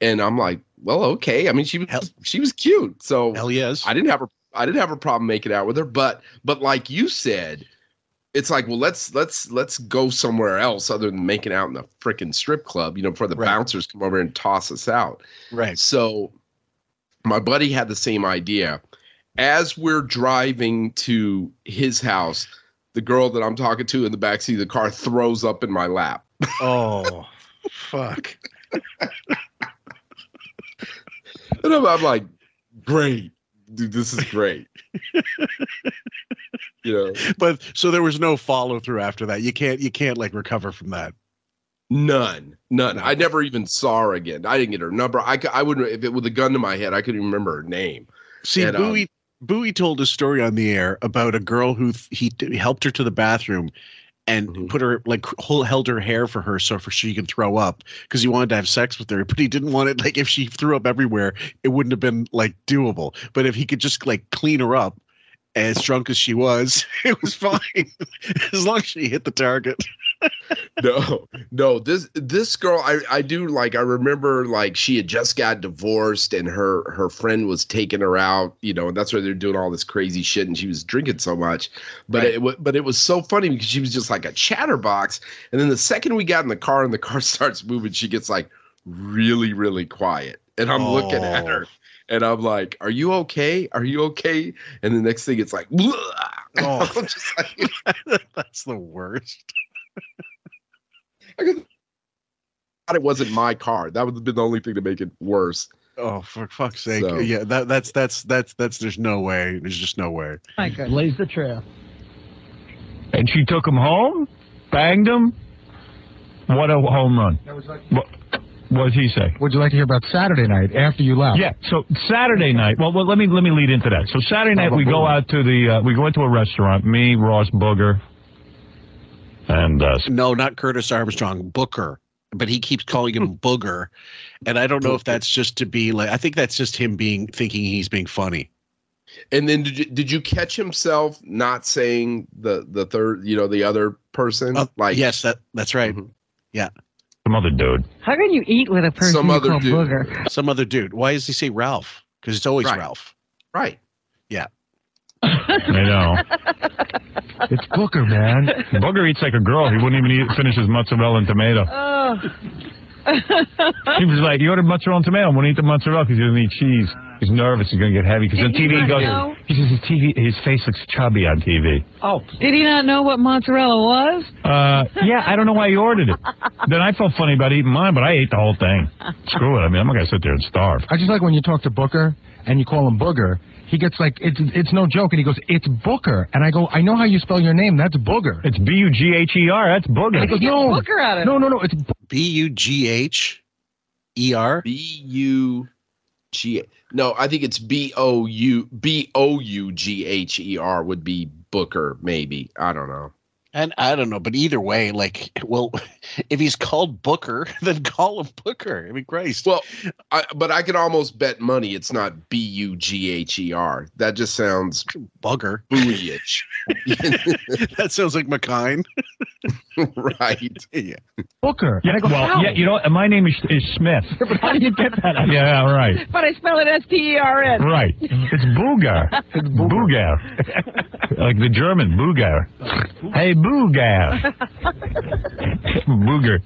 and i'm like well okay i mean she was Hell- she was cute so Hell yes. i didn't have a i didn't have a problem making out with her but but like you said it's like well let's let's let's go somewhere else other than making out in the freaking strip club you know before the Right. bouncers come over and toss us out right. so my buddy had the same idea. As we're driving to his house, the girl that I'm talking to in the backseat of the car throws up in my lap. Oh, (laughs) fuck. And I'm, I'm like, great. Dude, this is great. (laughs) you know, But so there was no follow through after that. You can't. You can't like recover from that. none, none. I never even saw her again. I didn't get her number. I, I wouldn't, if it with a gun to my head, I couldn't even remember her name. See, And, um, Bowie. Bowie told a story on the air about a girl who th- he, he helped her to the bathroom and Mhm. put her like hol- held her hair for her so for she could throw up because he wanted to have sex with her, but he didn't want it like if she threw up everywhere, it wouldn't have been like doable. But if he could just like clean her up, as drunk as she was, (laughs) it was fine (laughs) as long as she hit the target. (laughs) no no this this girl i i do like i remember like she had just got divorced and her her friend was taking her out you know and that's why they're doing all this crazy shit and she was drinking so much but Right. it but it was so funny because she was just like a chatterbox and then the second we got in the car and the car starts moving she gets like really really quiet and i'm looking at Oh. her and i'm like are you okay are you okay and the next thing it's like (laughs) Oh. Just like (laughs) That's the worst. I thought it wasn't my car. That would have been the only thing to make it worse. Oh, for fuck's sake! So- Yeah, that that's that's that's that's. There's no way. There's just no way. My goodness. Blaze the trail. And she took him home, banged him. What a home run. What, what does he say? Would you like to hear about Saturday night after you left? Yeah. So Saturday night. Well, well, let me let me lead into that. So Saturday night we go out to the uh, we go into a restaurant. Me, Ross, Booger, and uh, No, not Curtis Armstrong. Booker, but he keeps calling him (laughs) Booger, and I don't know if that's just to be like. I think that's just him being thinking he's being funny. And then did you, did you catch himself not saying the the third, you know, the other person? Uh, like yes, that that's right. Mhm. Some other dude. How can you eat with a person Some you other call dude. booger? Some other dude. Why does he say Ralph? Because it's always Right. Ralph. right. Yeah. I know. It's Booker, man. Booger eats like a girl. He wouldn't even eat, finish his mozzarella and tomato. Oh. (laughs) He was like, "You ordered mozzarella and tomato. I'm going to eat the mozzarella because he doesn't eat cheese. He's nervous. He's gonna get heavy because on TV he goes. know? He says his TV, his face looks chubby on TV. Oh, Did he not know what mozzarella was? Uh, yeah, I don't know why he ordered it. then I felt funny about eating mine, but I ate the whole thing. Screw it. I mean, I'm not gonna sit there and starve. I just like when you talk to Booker and you call him Booger. He gets like it's it's no joke, and he goes, "It's Booker," and I go, "I know how you spell your name. That's Booger." It's B U G H E R. That's booger. He goes, "No, booger out of no, no, no. It's Bu- B U G H E R. B U G. No, I think it's B O U B O U G H E R would be Booker. Maybe I don't know. And I don't know, but either way, like, well, (laughs) if he's called Booker, (laughs) then call him Booker. I mean, Christ. Well, I, but I could almost bet money it's not B U G H E R. That just sounds Bugger. buoyish. (laughs) that sounds like McKine. right. yeah. Booker." Yeah, go, well, "How?" yeah, you know, my name is, is Smith. but how do you get that? out? Yeah, right. But I spell it S T E R N. Right. It's Booger. It's Booger. like the German, Booger. Hey, Booger. (laughs) Booger.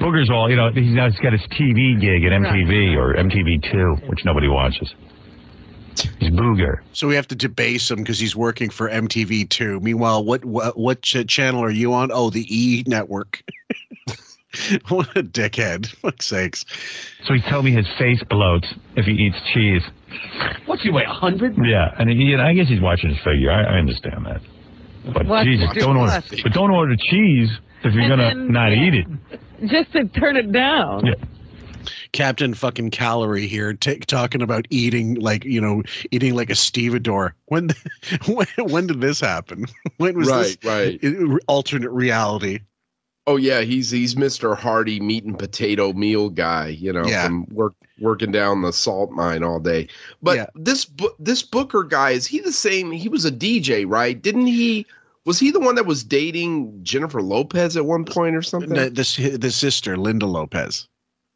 Booger's all, you know, he's now he's got his TV gig at MTV or MTV2, which nobody watches. He's Booger. So we have to debase him because he's working for MTV2. Meanwhile, what what, what ch- channel are you on? Oh, the E network. (laughs) what a dickhead! (laughs) Fuck's sakes. So he told me his face bloats if he eats cheese. What's he weigh? A hundred? Yeah, and he, I guess he's watching his figure. I, I understand that. But What? Jesus, don't order, but don't order cheese if you're And gonna then- not eat it. (laughs) Just to turn it down. Yeah. Captain fucking Calorie here, t- talking about eating like you know eating like a stevedore. When (laughs) when when did this happen? (laughs) When was Right, this right. i- alternate reality? Oh yeah, he's he's Mr. Hardy meat and potato meal guy, you know, Yeah. from work working down the salt mine all day. But Yeah. this Bu- this Booker guy is he the same? He was a DJ, right? Didn't he? Was he the one that was dating Jennifer Lopez at one point or something? The, the the sister Linda Lopez.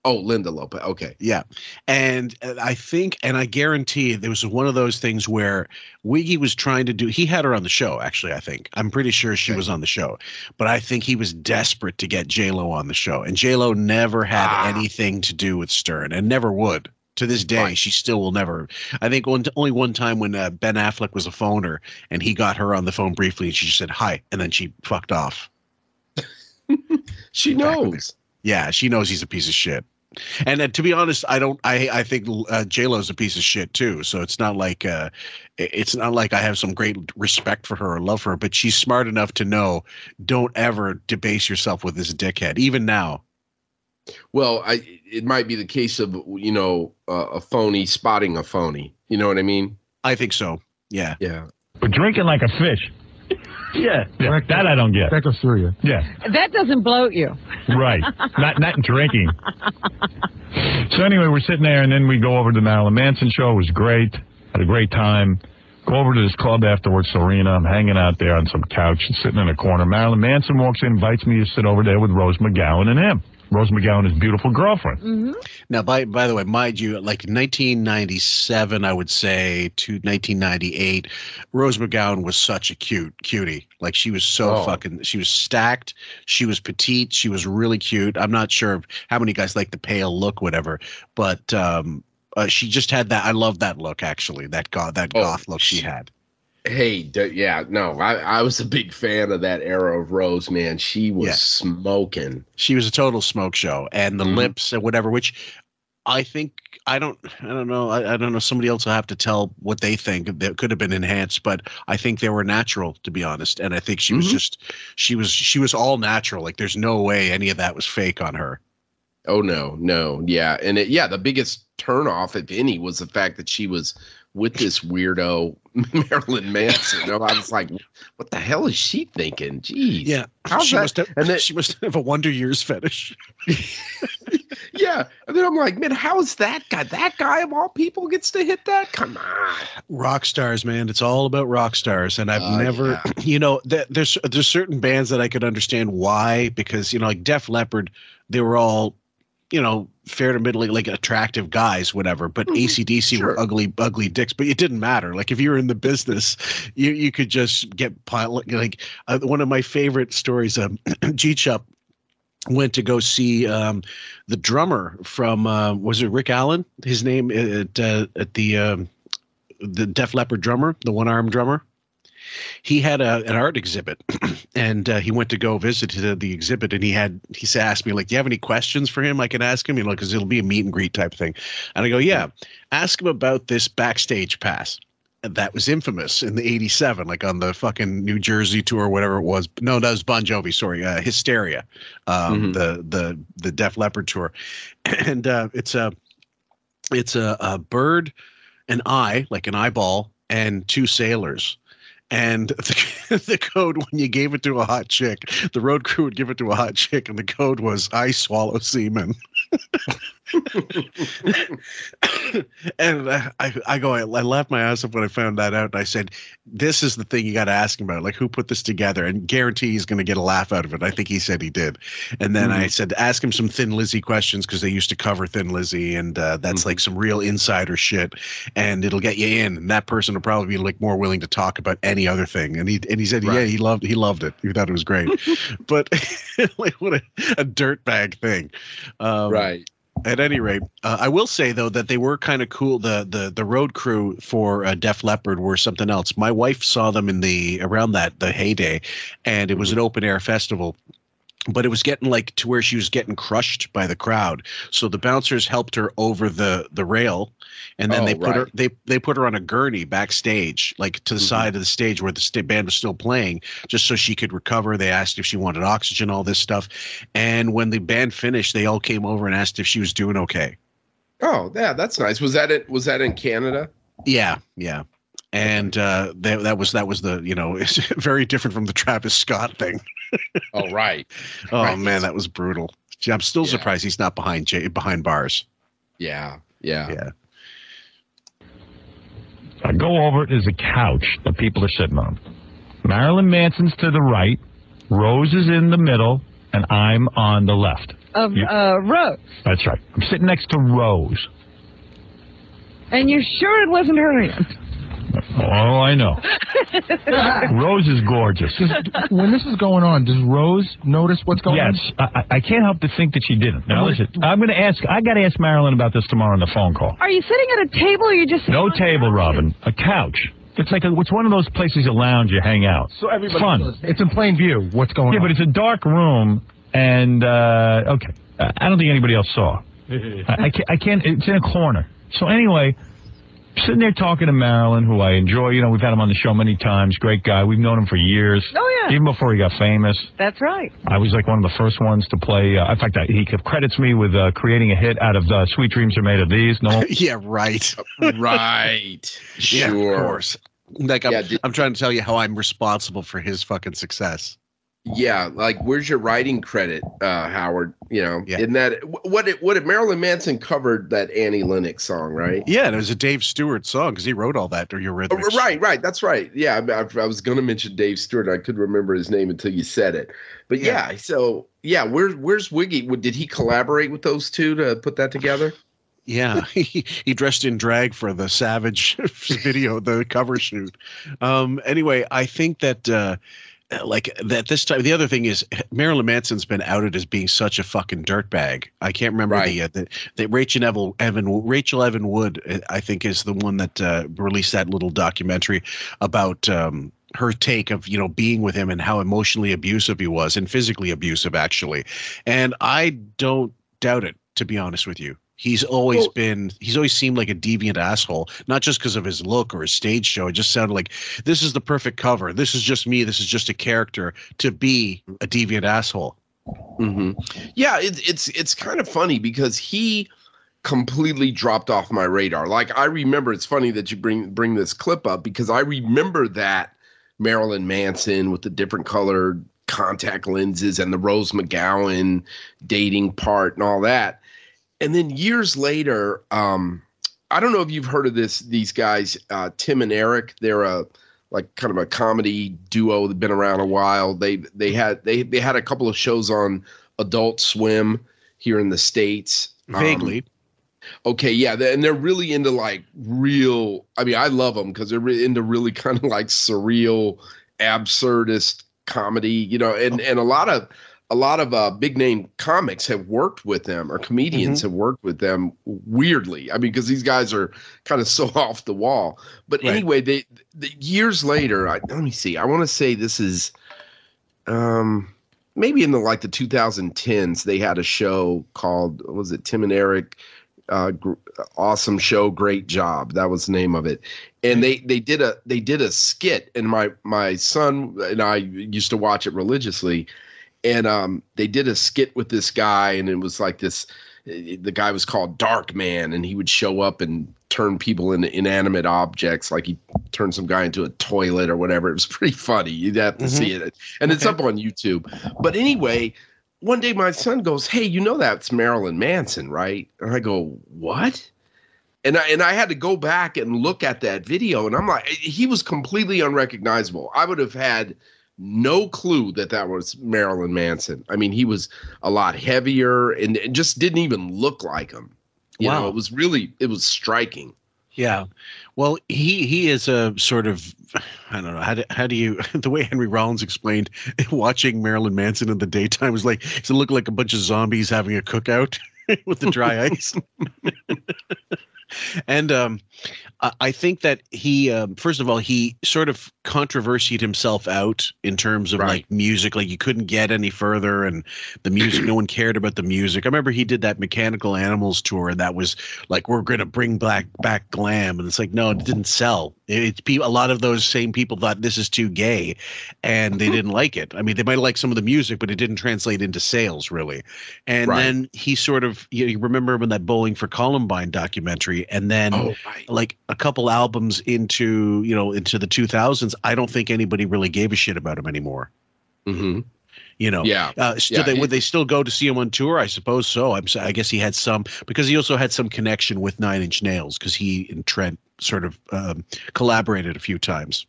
Oh, Linda Lopez. Okay. Yeah. And I think, and I guarantee there was one of those things where Wiggy was trying to do, he had her on the show, actually, I think. I'm pretty sure she Okay. was on the show. But I think he was desperate to get JLo on the show. And JLo never had Ah. anything to do with Stern and never would. To this day, Right. she still will never. I think one, only one time when uh, Ben Affleck was a phoner and he got her on the phone briefly and she just said hi and then she fucked off. (laughs) She Back knows. Yeah, she knows he's a piece of shit. And uh, to be honest, I don't. I I think uh, J Lo's a piece of shit too. So it's not like uh, it's not like I have some great respect for her or love for her. But she's smart enough to know don't ever debase yourself with this dickhead. Even now, Well, I it might be the case of you know uh, a phony spotting a phony. You know what I mean? I think so. Yeah. Yeah. But drinking like a fish. Yeah, yeah that I don't get. That goes through you. Yeah, That doesn't bloat you. right. not not drinking. So anyway, we're sitting there, and then we go over to the Marilyn Manson show. It was great. Had a great time. Go over to this club afterwards, Serena. I'm hanging out there on some couch, sitting in a corner. Marilyn Manson walks in, invites me to sit over there with Rose McGowan and him. Rose McGowan, his beautiful girlfriend. Mm-hmm. Now, by by the way, mind you, like 1997, I would say to 1998, Rose McGowan was such a cute cutie. Like she was so Oh. fucking. She was stacked. She was petite. She was really cute. I'm not sure how many guys like the pale look, whatever, but um, uh, she just had that. I love that look actually. That goth, that Oh, goth look she had. Hey, d- yeah, no, I, I was a big fan of that era of Rose, man. She was Yeah. smoking. She was a total smoke show, and the Mhm. lips and whatever, which I think I don't I don't know I, I don't know somebody else will have to tell what they think that could have been enhanced, but I think they were natural to be honest, and I think she was Mhm. just she was she was all natural. Like there's no way any of that was fake on her. Oh no, no, yeah, and it, yeah, the biggest turnoff, if any, was the fact that she was with this weirdo (laughs) Marilyn Manson. I was like, what the hell is she thinking? Jeez, Yeah, How's she that- must have and then- she must have a Wonder Years fetish. (laughs) yeah. And then I'm like, man, how is that guy? That guy of all people gets to hit that? Come on. rock stars man it's all about rock stars and i've Uh, never yeah. (clears throat) you know th- there's there's certain bands that i could understand why because you know like def leppard they were all you know fair to middling like attractive guys whatever but acdc Mm-hmm. Sure. were ugly ugly dicks but it didn't matter like if you were in the business you you could just get pile like uh, one of my favorite stories um (clears throat) g chup went to go see um the drummer from uh was it rick allen his name at uh, at the um the Def Leppard drummer, the one armed drummer. He had a, an art exhibit, (clears throat) and uh, he went to go visit the, the exhibit, and he had he asked me like, "Do you have any questions for him? I can ask him, you know, because it'll be a meet and greet type thing." And I go, "Yeah, ask him about this backstage pass." And that was infamous in the '87, like on the fucking New Jersey tour, whatever it was. No, that was Bon Jovi. Sorry, uh, Hysteria, um, Mhm. the the the Def Leppard tour, (clears throat) and uh, it's a it's a, a bird an eye, like an eyeball, and two sailors. And (laughs) the, the code, when you gave it to a hot chick, the road crew would give it to a hot chick, and the code was "I swallow semen." (laughs) (laughs) and I, I, I go, I, I laughed my ass off when I found that out, and I said, "This is the thing you got to ask him about. Like, who put this together?" And guarantee he's going to get a laugh out of it. I think he said he did. And then I said, "Ask him some Thin Lizzy questions because they used to cover Thin Lizzy, and uh, that's like some real insider shit, and it'll get you in. And that person will probably be like more willing to talk about any other thing." And he and he said, "Yeah, he loved he loved it. He thought it was great." (laughs) but (laughs) like, what a, a dirtbag thing. Um, right. At any rate, uh, I will say though that they were kind of cool. The the the road crew for uh, Def Leppard were something else. My wife saw them in the around that the heyday, and it was an open air festival. But it was getting like to where she was getting crushed by the crowd. So the bouncers helped her over the the rail, and then Oh, they put her they they put her on a gurney backstage, like to the mm-hmm. side of the stage where the sta- band was still playing, just so she could recover. They asked if she wanted oxygen, all this stuff, and when the band finished, they all came over and asked if she was doing okay. Oh, yeah, that's nice. Was that it? Was that in Canada? Yeah, yeah. And uh, that that was that was the you know (laughs) it's very different from the Travis Scott thing. Oh, right. (laughs) Oh Right. man, that was brutal. Gee, I'm still Yeah. surprised he's not behind J- behind bars. Yeah. Yeah. Yeah. I go over, there's a couch that people are sitting on. Marilyn Manson's to the right, Rose is in the middle, and I'm on the left. Of You- uh, Rose. That's right. I'm sitting next to Rose. And you're sure it wasn't her hand? Oh, I know. (laughs) Rose is gorgeous. when this is going on, does Rose notice what's going on? Yes, I, I- I can't help to think that she didn't. Now listen, I'm going to ask. I got to ask Marilyn about this tomorrow on the phone call. Are you sitting at a table or you just No table, Robin. A couch. It's like a, it's one of those places you lounge, you hang out. So everybody Fun. knows. It's in plain view what's going Yeah, on. Yeah, but it's a dark room, and uh, okay, I I don't think anybody else saw. (laughs) I, I can't. I can't. It's in a corner. So anyway, sitting there talking to Marilyn, who I enjoy. You know, we've had him on the show many times. Great guy. We've known him for years. Oh, yeah. Even before he got famous. That's right. I was like one of the first ones to play. Uh, in fact, I, he credits me with uh, creating a hit out of uh, "Sweet Dreams Are Made of These." No, (laughs) yeah, right. (laughs) right. Yeah, Sure. of course. Like I'm, Yeah, did- I'm trying to tell you how I'm responsible for his fucking success. Yeah, like where's your writing credit, uh, Howard? You know, Yeah. in that what it what it Marilyn Manson covered that Annie Lennox song, right? Yeah, and it was a Dave Stewart song because he wrote all that or your Oh, right, right. That's right. Yeah, I, I, I was going to mention Dave Stewart. I couldn't remember his name until you said it. But yeah, so yeah, where's where's Wiggy? Did he collaborate with those two to put that together? Yeah, (laughs) he, he dressed in drag for the Savage (laughs) video, the cover shoot. Um, anyway, I think that uh, like that this time. The other thing is Marilyn Manson's been outed as being such a fucking dirtbag. I can't remember Right. the, uh, the the Rachel Evan Evan Rachel Evan Wood. uh, I think is the one that uh, released that little documentary about. Um, her take of you know being with him and how emotionally abusive he was and physically abusive actually and i don't doubt it to be honest with you he's always Well- been he's always seemed like a deviant asshole not just because of his look or his stage show it just sounded like this is the perfect cover this is just me this is just a character to be a deviant asshole hmm Yeah, it, it's it's kind of funny because he completely dropped off my radar. Like I remember, it's funny that you bring bring this clip up because I remember that Marilyn Manson with the different colored contact lenses and the Rose McGowan dating part and all that. And then years later, um, I don't know if you've heard of this. These guys, uh, Tim and Eric, they're a like kind of a comedy duo that's been around a while. They they had they they had a couple of shows on Adult Swim here in the states. Um, vaguely okay, yeah, and they're really into like real. I mean, I love them because they're really into really (laughs) kind of like surreal, absurdist comedy. You know, and and a lot of a lot of uh, big name comics have worked with them or comedians have worked with them weirdly. I mean, because these guys are kind of (laughs) so off the wall. But Right. anyway, they, the years later, I, let me see. I want to say this is um maybe in the like the 2010s they had a show called what was it Tim and Eric uh gr- awesome show great job that was the name of it and they they did a they did a skit and my my son and I used to watch it religiously and um they did a skit with this guy and it was like this the guy was called Dark Man and he would show up and turn people into inanimate objects like he turned some guy into a toilet or whatever. It was (laughs) pretty funny. You'd have to see it. And it's up on YouTube. But anyway one day my son goes hey you know that's Marilyn Manson right? And I go what? And I and I had to go back and look at that video, and I'm like, he was completely unrecognizable. I would have had no clue that that was Marilyn Manson. I mean, he was a lot heavier and, and just didn't even look like him. You know, Wow. it was really it was striking. Yeah. Well, he he is a sort of I don't know how do, how do you (laughs) the way Henry Rollins explained (laughs) watching Marilyn Manson in the daytime was like it looked like a bunch of zombies having a cookout (laughs) with the dry ice? and um, I- think that he um, first of all he sort of controversied himself out in terms of Right. like music. Like you couldn't get any further and the music no one cared about the music. I remember he did that mechanical animals tour and that was like we're going to bring back back glam. And it's like no it didn't sell. It's people a lot of those same people thought this is too gay and they didn't like it. I mean they might like some of the music but it didn't translate into sales really. And Right. then he sort of you, you remember him in that bowling for columbine documentary and then Oh, right. like a couple albums into you know into the 2000s i don't think anybody really gave a shit about him anymore. Hmm you know Yeah. uh, still, Yeah, they, would they still go to see him on tour? I suppose so. I'm i guess he had some because he also had some connection with nine inch nails because he and trent sort of um, collaborated a few times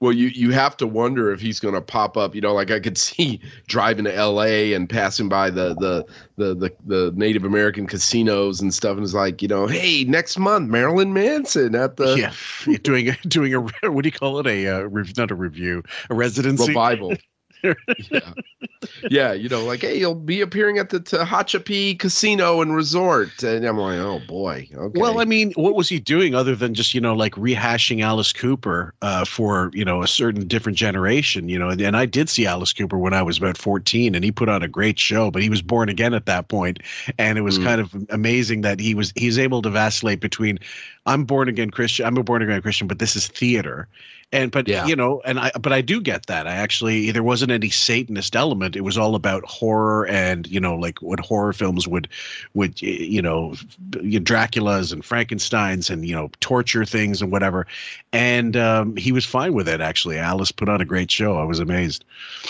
Well, you you have to wonder if he's going to pop up. You know, like I could (laughs) see driving to L.A. and passing by the the the the, the Native American casinos and stuff, and it's like, you know, hey, next month Marilyn Manson at the yeah (laughs) doing a doing a (laughs) what do you call it a uh, not a review a residency revival. Yeah. yeah, you know, like, hey, you'll be appearing at the Tehachapi Casino and Resort. And I'm like, oh boy. Okay. Well, I mean, what was he doing other than just, you know, like rehashing Alice Cooper uh, for, you know, a certain different generation, you know? And, and I did see Alice Cooper when I was about 14 and he put on a great show, but he was born again at that point, And it was Mm. kind of amazing that he was, he's able to vacillate between, I'm born again Christian, I'm a born again Christian, but this is theater. And but Yeah. you know, and I but I do get that. I actually there wasn't any Satanist element. It was all about horror and you know like what horror films would would you know Draculas and Frankenstein's and you know torture things and whatever. And um, he was fine with it. Actually, Alice put on a great show. I was amazed.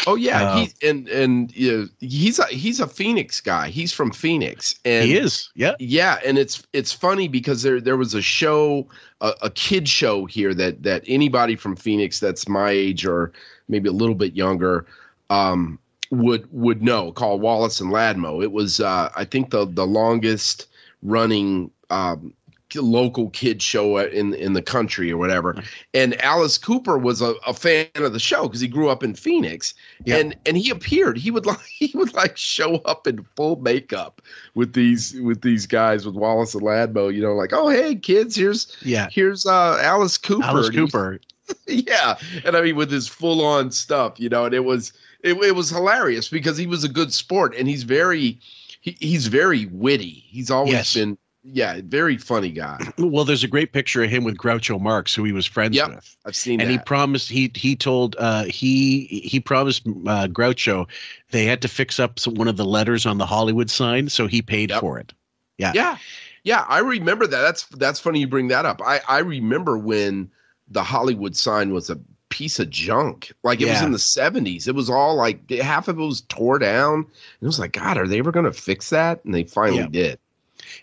Oh yeah, Uh, he and and you know, he's a he's a Phoenix guy. He's from Phoenix, and he is. Yeah. yeah, and it's it's funny because there there was a show, a, a kid show here that that anybody from Phoenix that's my age or maybe a little bit younger, um, would would know called Wallace and Ladmo. It was uh, I think the the longest running um, local kid show in in the country or whatever. And Alice Cooper was a, a fan of the show because he grew up in Phoenix. Yeah. And and he appeared. He would (laughs) like he would like show up in full makeup with these with these guys with Wallace and Ladmo. You know, like oh hey kids, here's Yeah. here's uh Alice Cooper. Alice And he was- Cooper. (laughs) yeah, and I mean with his full on stuff, you know, and it was it, it was hilarious because he was a good sport and he's very he, he's very witty. He's always Yes. been yeah, very funny guy. (clears throat) Well, there's a great picture of him with Groucho Marx, who he was friends Yep, with. I've seen and he promised he he told uh he he promised uh Groucho they had to fix up some, one of the letters on the Hollywood sign so he paid Yep. for it. Yeah. Yeah. Yeah, I remember that. That's that's funny you bring that up. I I remember when the Hollywood sign was a piece of junk. Like it was in the 70s. It was all like half of it was tore down. And it was like, God, are they ever gonna fix that? And they finally Yeah. did.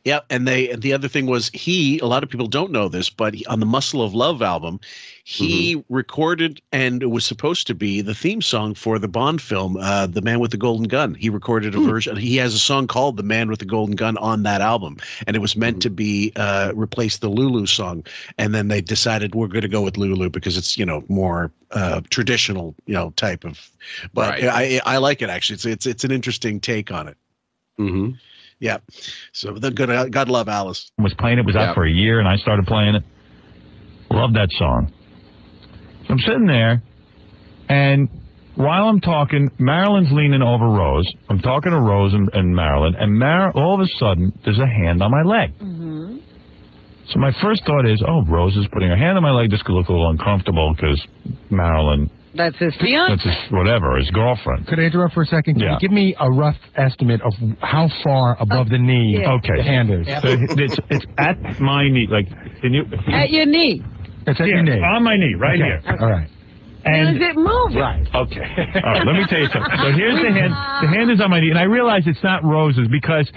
Yeah, and they and the other thing was he. A lot of people don't know this, but he, on the Muscle of Love album, he recorded and it was supposed to be the theme song for the Bond film, uh, "The Man with the Golden Gun." He recorded a version. He has a song called "The Man with the Golden Gun" on that album, and it was meant to be uh, replace the Lulu song. And then they decided we're going to go with Lulu because it's you know more uh, traditional, you know, type of. But Right. I I like it actually. It's it's it's an interesting take on it. Mm-hmm. Yeah. So the good uh, God love Alice. was playing it was Yeah. out for a year and I started playing it. Love that song. So I'm sitting there and while I'm talking, Marilyn's leaning over Rose. I'm talking to Rose and, and Marilyn, and Mar- all of a sudden, there's a hand on my leg. Mm-hmm. So my first thought is, oh, Rose is putting her hand on my leg. This could look a little uncomfortable because Marilyn, That's his fiance. that's his, whatever, his girlfriend. Could I interrupt for a second? Can Yeah. you give me a rough estimate of how far above the knee Yeah. Okay. the hand is? So it's, it's at my knee. Like, can you? At your knee. It's at Yeah, your knee. on my knee, right Okay. here. All right. And Is it moving? Right. Okay. (laughs) All right, let me tell you something. So here's the hand. The hand is on my knee, and I realize it's not Rose's because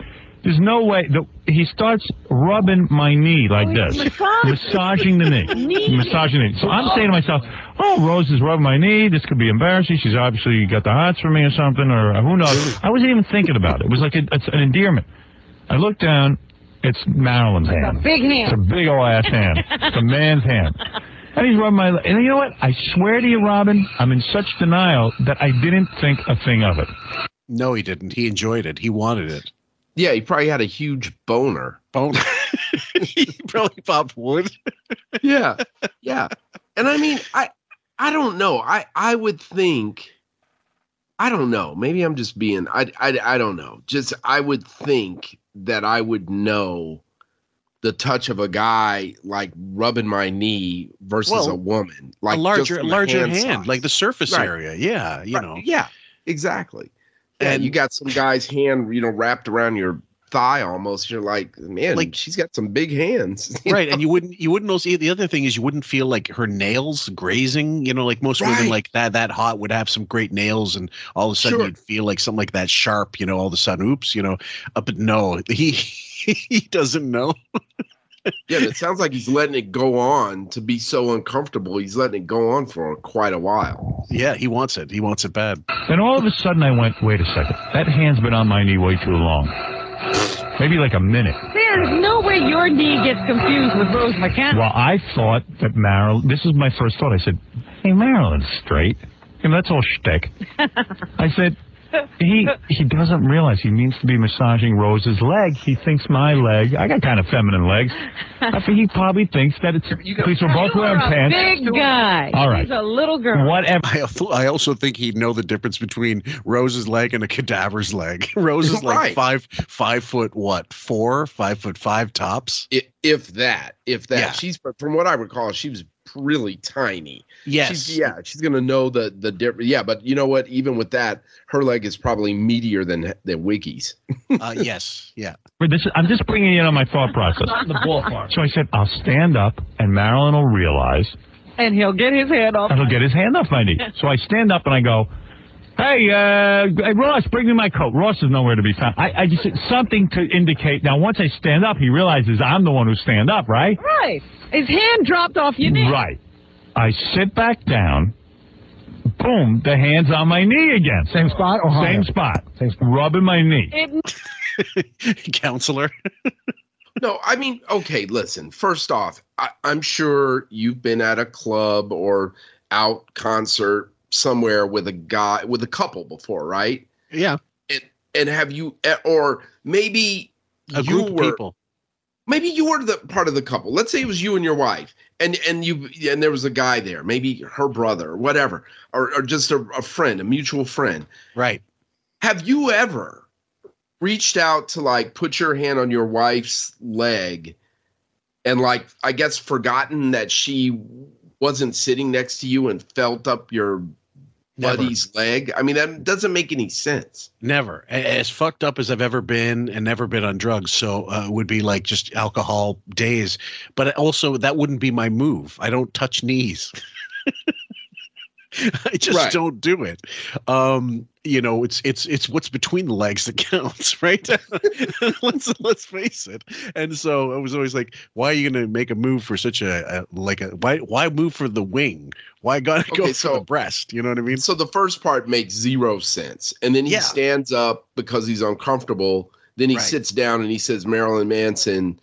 there's no way. The, he starts rubbing my knee like Oh, this, massaging. massaging the knee, (laughs) Knee. massaging it. So I'm saying to myself, "Oh, Rose is rubbing my knee. This could be embarrassing. She's obviously got the hots for me or something, or who knows." I wasn't even thinking about it. It was like a, it's an endearment. I look down. It's Marilyn's hand. A Big hand. It's a big old ass hand. It's a man's hand. And he's rubbing my. And you know what? I swear to you, Robin, I'm in such denial that I didn't think a thing of it. No, he didn't. He enjoyed it. He wanted it. Yeah, he probably had a huge boner. Bone. (laughs) he probably popped wood. yeah yeah and i mean i i don't know i i would think i don't know maybe i'm just being i i, I don't know just i would think that i would know the touch of a guy like rubbing my knee versus Well, a woman like a larger, larger hand, size. like the surface Right. area. Yeah, you Right, know. yeah exactly yeah And- you got some guy's hand you know wrapped around your thigh almost you're like man Like- she's got some big hands (laughs) Right, know? and you wouldn't you wouldn't also the other thing is you wouldn't feel like her nails grazing. You know, like most women like that that hot would have some great nails, and all of a sudden Sure. you'd feel like something like that sharp. You know, all of a sudden, oops, you know. Uh, but no, (laughs) he he doesn't know. (laughs) (laughs) Yeah, it sounds like he's letting it go on to be so uncomfortable. He's letting it go on for quite a while. Yeah, he wants it. He wants it bad. Then all of a sudden I went, wait a second. That hand's been on my knee way too long. Maybe like a minute. There's no way your knee gets confused with Rose McGowan. Well, I thought that Marilyn, this is my first thought. I said, hey, Marilyn's straight. And that's all shtick. (laughs) I said, he he doesn't realize he means to be massaging Rose's leg. He thinks my leg. I got kind of feminine legs. I think he probably thinks that it's because we're both You wearing are a pants. big guy. All right. She's a little girl. Whatever. I, I also think he'd know the difference between Rose's leg and a cadaver's leg. (laughs) Rose is like Right. five five foot what four five foot five tops. I- If that, if that, Yeah. she's from what I recall, she was really tiny. Yes, She's, yeah, she's gonna know the the difference. Yeah, but you know what? Even with that, her leg is probably meatier than than Wiggy's. uh, (laughs) yes, yeah. But this, I'm just bringing you in on my thought process. the ballpark. So I said, I'll stand up, and Marilyn will realize, And he'll get his hand off. and he'll get his hand off my knee. So I stand up and I go, Hey, uh, hey, Ross, bring me my coat. Ross is nowhere to be found. I, I just something to indicate. Now, once I stand up, he realizes I'm the one who stand up, right? Right. His hand dropped off your knee. Right. I sit back down. Boom, the hand's on my knee again. Same spot or higher? Same spot. Same spot. Rubbing my knee. (laughs) Counselor. (laughs) No, I mean, okay, listen. First off, I, I'm sure you've been at a club or out concert somewhere with a guy with a couple before, right? Yeah, And and have you eh, or maybe a you group were of people. Maybe you were the part of the couple. Let's say it was you and your wife, and and you and there was a guy there, maybe her brother or whatever, or, or just a, a friend, a mutual friend. Right. Have you ever reached out to like put your hand on your wife's leg and like I guess forgotten that she wasn't sitting next to you and felt up your. Buddy's leg? I mean, that doesn't make any sense. Never. As fucked up as I've ever been and never been on drugs. So uh, it would be like just alcohol days. But also, that wouldn't be my move. I don't touch knees. (laughs) (laughs) I just Right. don't do it. Um, you know, it's it's it's what's between the legs that (laughs) counts, right? (laughs) let's let's face it. And so I was always like, why are you going to make a move for such a, a like a why why move for the wing? Why gotta go Okay, for so- the breast? You know what I mean? So the first part makes zero sense. And then he Yeah. stands up because he's uncomfortable. Then he Right. sits down and he says Marilyn Manson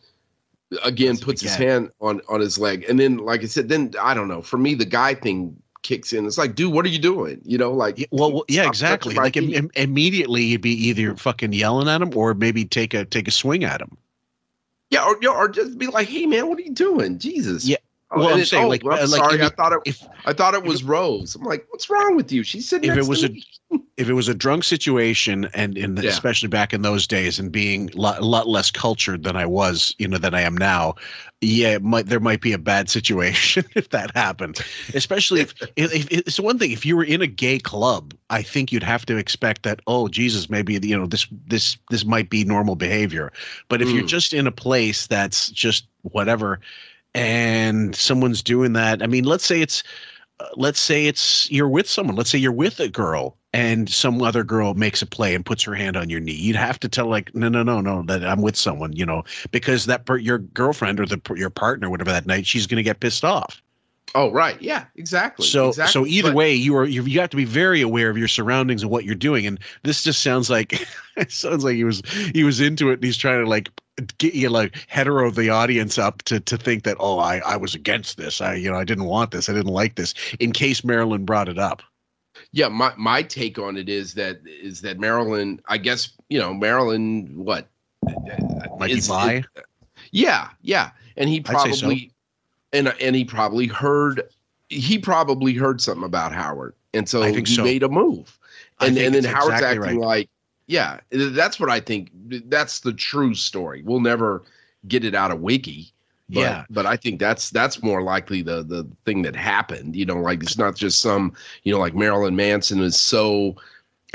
again puts his hand on on his leg. And then like I said, then I don't know. For me, the guy thing kicks in. It's like, dude, what are you doing? You know, like well, well, yeah, exactly. Like im- im- immediately, you'd be either fucking yelling at him or maybe take a take a swing at him. yeah, or, or just be like, hey man, what are you doing? Jesus. Yeah. Oh, Well, I'm then, saying, oh, like, well, I'm like, sorry, if I thought it if I thought it was Rose. I'm like, what's wrong with you? She said If it was a- if it was a drunk situation, and in the, Yeah. especially back in those days, and being a lot, lot less cultured than I was, you know, than I am now, yeah, it might there might be a bad (laughs) situation if that happened. Especially if, (laughs) if, if it's one thing if you were in a gay club, I think you'd have to expect that. Oh, Jesus, maybe you know this this this might be normal behavior. But if you're Mm. just in a place that's just whatever, and someone's doing that, I mean, let's say it's uh, let's say it's you're with someone let's say you're with a girl and some other girl makes a play and puts her hand on your knee. You'd have to tell like no no no no that i'm with someone you know because that per- your girlfriend or the your partner whatever that night she's going to get pissed off Oh, right. Yeah, exactly. so exactly. so either But- way you are you, you have to be very aware of your surroundings and what you're doing and this just sounds like (laughs) it sounds like he was he was into it and he's trying to like get you like hetero the audience up to to think that oh I I was against this I you know I didn't want this I didn't like this in case Marilyn brought it up yeah my my take on it is that is that Marilyn i guess you know Marilyn what might Is- be bi yeah yeah and he I'd say so. probably and and he probably heard he probably heard something about howard and so he so. made a move and and then howard's exactly acting right. like yeah that's what i think that's the true story we'll never get it out of wiki but, Yeah. but I think that's that's more likely the the thing that happened. You know, like it's not just some, you know, like Marilyn Manson is so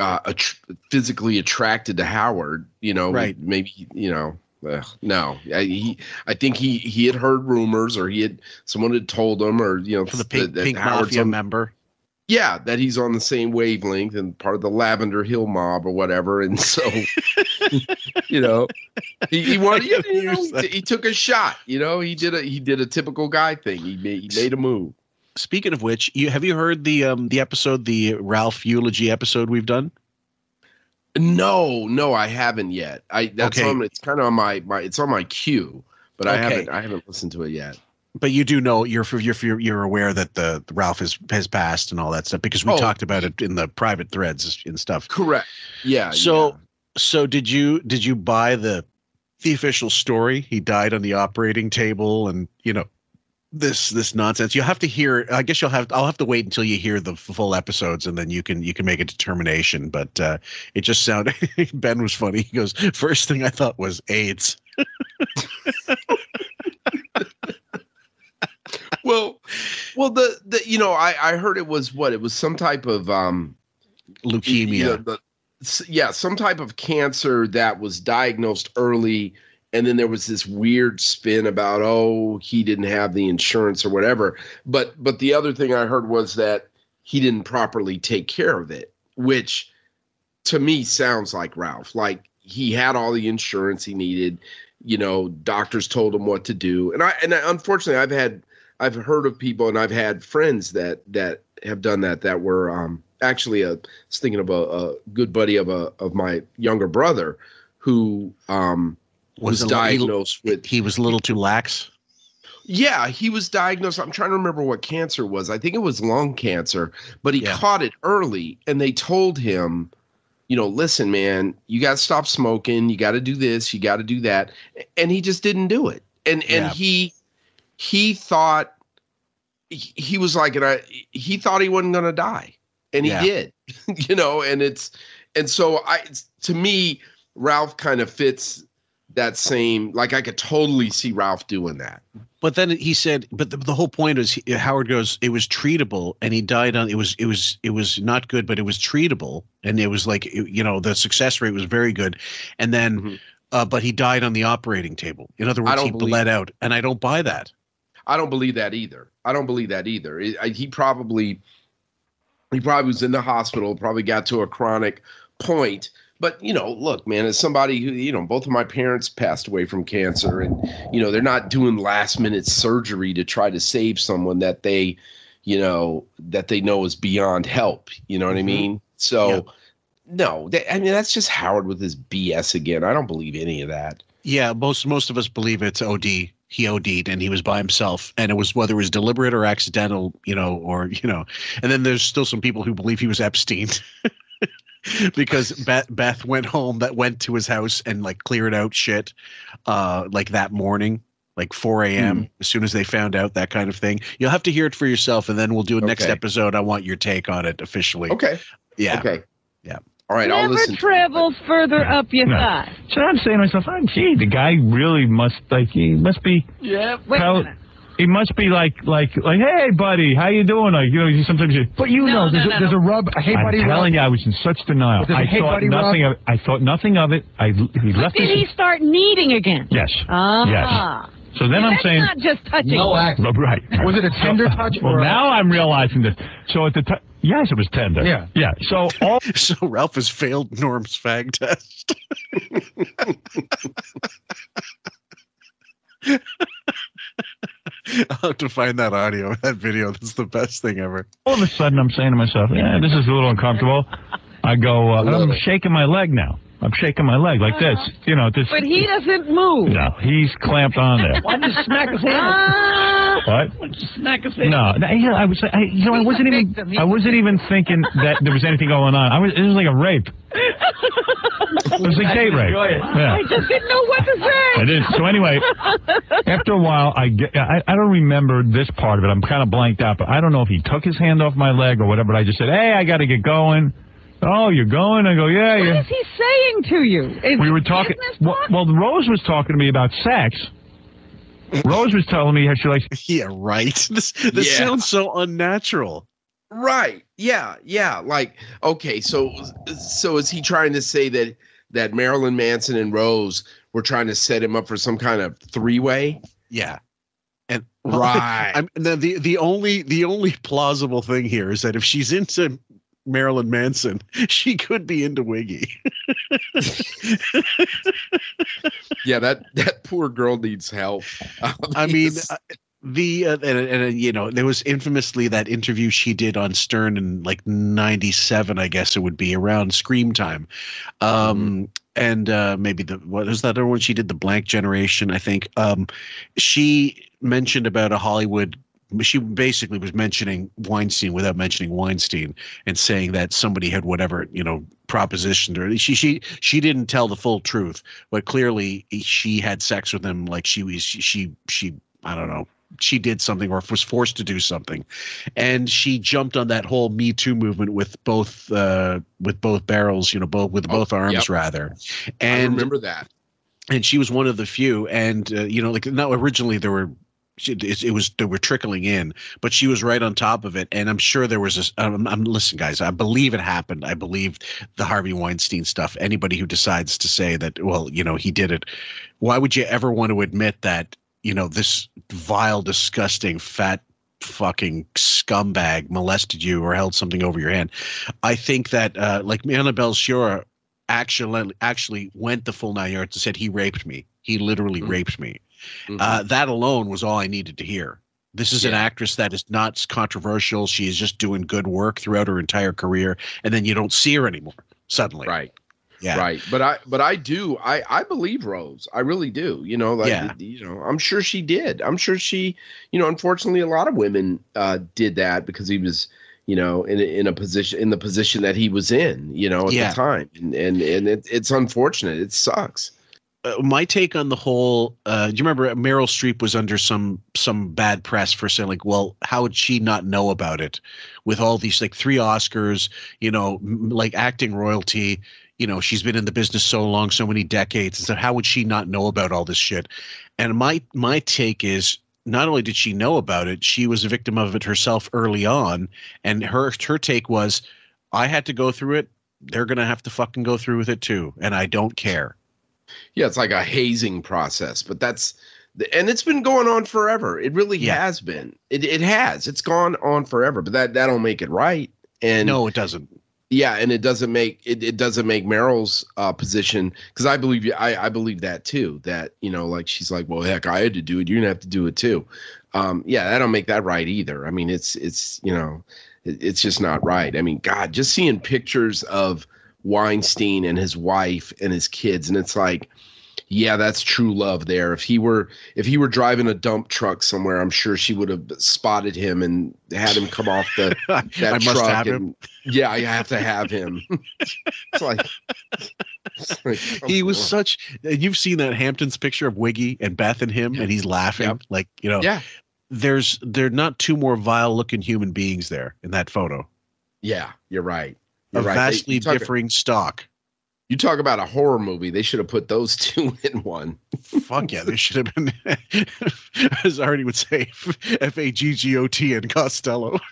uh, att- physically attracted to Howard. You know, Right. Maybe you know, ugh, no. I, he, I think he he had heard rumors, or he had someone had told him, or you know, for the pink, that pink Howard's mafia on- member yeah, that he's on the same wavelength and part of the Lavender Hill mob or whatever. And so, (laughs) you know, he, he wanted, (laughs) you know, he, he took a shot. You know, he did a he did a typical guy thing. He made he made a move. speaking of which you have you heard the um the episode the Ralph eulogy episode we've done No, no, I haven't yet. I that's Okay. on. It's kind of on my my. It's on my queue, but I haven't I haven't listened to it yet. But you do know you're you're you're aware that the, the Ralph has has passed and all that stuff because we Oh. talked about it in the private threads and stuff. Correct. Yeah. So yeah. so did you did you buy the the official story? He died on the operating table and you know this this nonsense. You'll have to hear I guess you'll have I'll have to wait until you hear the full episodes and then you can you can make a determination. But uh it just sounded (laughs) Ben was funny. He goes, first thing I thought was AIDS. (laughs) well, well, the the you know I I heard it was what it was some type of um Leukemia. you know, the, yeah, some type of cancer that was diagnosed early, and then there was this weird spin about oh he didn't have the insurance or whatever. But but the other thing I heard was that he didn't properly take care of it, which to me sounds like Ralph. Like he had all the insurance he needed. You know, doctors told him what to do, and I and I, unfortunately I've had I've heard of people and I've had friends that that have done that that were um actually a I was thinking of a, a good buddy of a of my younger brother who um was, it a- he- diagnosed with he was a little too lax. yeah, he was diagnosed. I'm trying to remember what cancer was. I think it was lung cancer, but he Yeah. caught it early and they told him, you know, listen, man, you got to stop smoking. You got to do this. You got to do that. And he just didn't do it. And and Yeah. he he thought he was like, and I he thought he wasn't gonna die, and he Yeah. did, (laughs) you know. And it's and so I to me, Ralph kind of fits that same. Like I could totally see Ralph doing that. But then he said, but the, the whole point is he, Howard goes, it was treatable, and he died on. It was it was it was not good, but it was treatable, and it was like you know the success rate was very good, and then, Mhm. uh, but he died on the operating table. In other words, he bled out, and I don't buy that. I don't believe that either. I don't believe that either. It- I, he probably he probably was in the hospital, probably got to a chronic point. But you know, look, man, as somebody who you know, both of my parents passed away from cancer, and you know, they're not doing last minute surgery to try to save someone that they, you know, that they know is beyond help. You know what I mm-hmm. mean? So. Yeah. No, that, I mean that's just Howard with his BS again. I don't believe any of that. Yeah, most most of us believe it's OD. He OD'd and he was by himself, and it was whether it was deliberate or accidental, you know, or you know. And then there's still some people who believe he was Epstein. (laughs) (laughs) because Beth, Beth went home that went to his house and like cleared out shit uh like that morning like 4 a.m as soon as they found out that kind of thing you'll have to hear it for yourself and then we'll do a next episode i want your take on it officially Okay. yeah Okay. Yeah. All right. I'll Never listen. to travels further up your No. thigh. So I'm saying to myself, oh, gee, the guy really must like he must be Yeah. Wait How- a minute. He must be like like like hey buddy, how you doing? Like you know, you sometimes you, But you No, know, there's, no, a, there's no. a rub. a Hey, I'm buddy, rub. telling you, I was in such denial. There's a I hey, thought buddy, nothing Rob. of it. I thought nothing of it. I he left Did his he start kneading again? yes Ah. yes. So then I'm That's saying not just touching. No act. Well, right. Was it a tender (laughs) touch Well, or now I'm realizing this. So at the time, yes, it was tender. Yeah. yeah. So all (laughs) so ralph has failed norm's fag test (laughs) (laughs) I'll have to find that audio, that video. That's the best thing ever. all of a sudden I'm saying to myself, yeah, this is a little uncomfortable. I go, uh, I'm shaking my leg now. I'm shaking my leg like this. You know, this. But he doesn't move. No, he's clamped on there. Why did you smack his hand? Ah. What? Smack his hand. No, no, yeah, I was, I, you know, I He's a wasn't even, victim. He's I a wasn't even thinking that there was anything going on. I was, it was like a rape. It was a (laughs) gay rape. Yeah. I just didn't know what to say. I didn't. So anyway, after a while, I, get, I I don't remember this part of it. I'm kind of blanked out, but I don't know if he took his hand off my leg or whatever. But I just said, "Hey, I got to get going." Oh, you're going? I go, "Yeah, What yeah." is he saying to you? Is We were talking. business Well, well, Rose was talking to me about sex. Rose was telling me how she likes. (laughs) Yeah, right. (laughs) This this Yeah. sounds so unnatural. Right. Yeah. Yeah. Like, okay. So, so is he trying to say that that Marilyn Manson and Rose were trying to set him up for some kind of three way? Yeah. And (laughs) Right. I'm the, the the only the only plausible thing here is that if she's into Marilyn Manson, (laughs) she could be into Wiggy. (laughs) Yeah. That that poor girl needs help. (laughs) I mean, uh, the uh, and, and you know there was infamously that interview she did on Stern in like '97, I guess it would be around Scream time, um, and uh, maybe the what was that other one she did the Blank Generation, I think. Um, she mentioned about a Hollywood. She basically was mentioning Weinstein without mentioning Weinstein and saying that somebody had whatever you know propositioned her. She she she didn't tell the full truth, but clearly she had sex with him. Like she was she she, I don't know she did something or was forced to do something and she jumped on that whole me too movement with both uh with both barrels you know both with both arms yep. rather I and remember that. and she was one of the few and uh, you know like no originally there were she- it, it was they were trickling in but she was right on top of it. And i'm sure there was this um, i'm listen guys i believe it happened. I believe the harvey weinstein stuff. Anybody who decides to say that well you know he did it. Why would you ever want to admit that you know this vile disgusting fat fucking scumbag molested you or held something over your hand? I think that uh like Annabella Sciorra actually actually went the full nine yards and said he raped me. He literally raped me uh, that alone was all I needed to hear. This is an actress that is not controversial. She is just doing good work throughout her entire career, and then you don't see her anymore suddenly. Right. Yeah. Right. But I but I do I I believe Rose. I really do. You know, like Yeah. you know, I'm sure she did. I'm sure she, you know, unfortunately a lot of women uh did that because he was you know in a, in a position in the position that he was in you know at Yeah. the time and and and it, it's unfortunate it sucks Uh, my take on the whole. Uh, do you remember Meryl Streep was under some some bad press for saying like, well, how would she not know about it? With all these like three Oscars, you know, m- like acting royalty. You know, she's been in the business so long, so many decades, and so how would she not know about all this shit? And my my take is not only did she know about it, she was a victim of it herself early on, and her her take was, I had to go through it. They're gonna have to fucking go through with it too, and I don't care. Yeah it's like a hazing process but that's and it's been going on forever. It really has been. It, it has. It's gone on forever but that that don't make it right. And no, it doesn't. yeah and it doesn't make it, it doesn't make meryl's uh position because i believe i i believe that too that you know like she's like well heck i had to do it. You're gonna have to do it too. Um yeah that don't make that right either. I mean it's it's you know it, it's just not right. I mean god just seeing pictures of weinstein and his wife and his kids. And it's like yeah that's true love there. If he were if he were driving a dump truck somewhere i'm sure she would have spotted him and had him come off the (laughs) that I truck and yeah i have to have him. (laughs) It's like, it's like, he was on. such you've seen that hampton's picture of wiggy and beth and him and he's laughing Yep. like you know yeah. there's they're not two more vile looking human beings there in that photo. Yeah you're right of right vastly you talk- differing stock you talk about a horror movie they should have put those (laughs) two in one fuck yeah they should have been (laughs) as artie would say f-a-g-g-o-t and costello (laughs)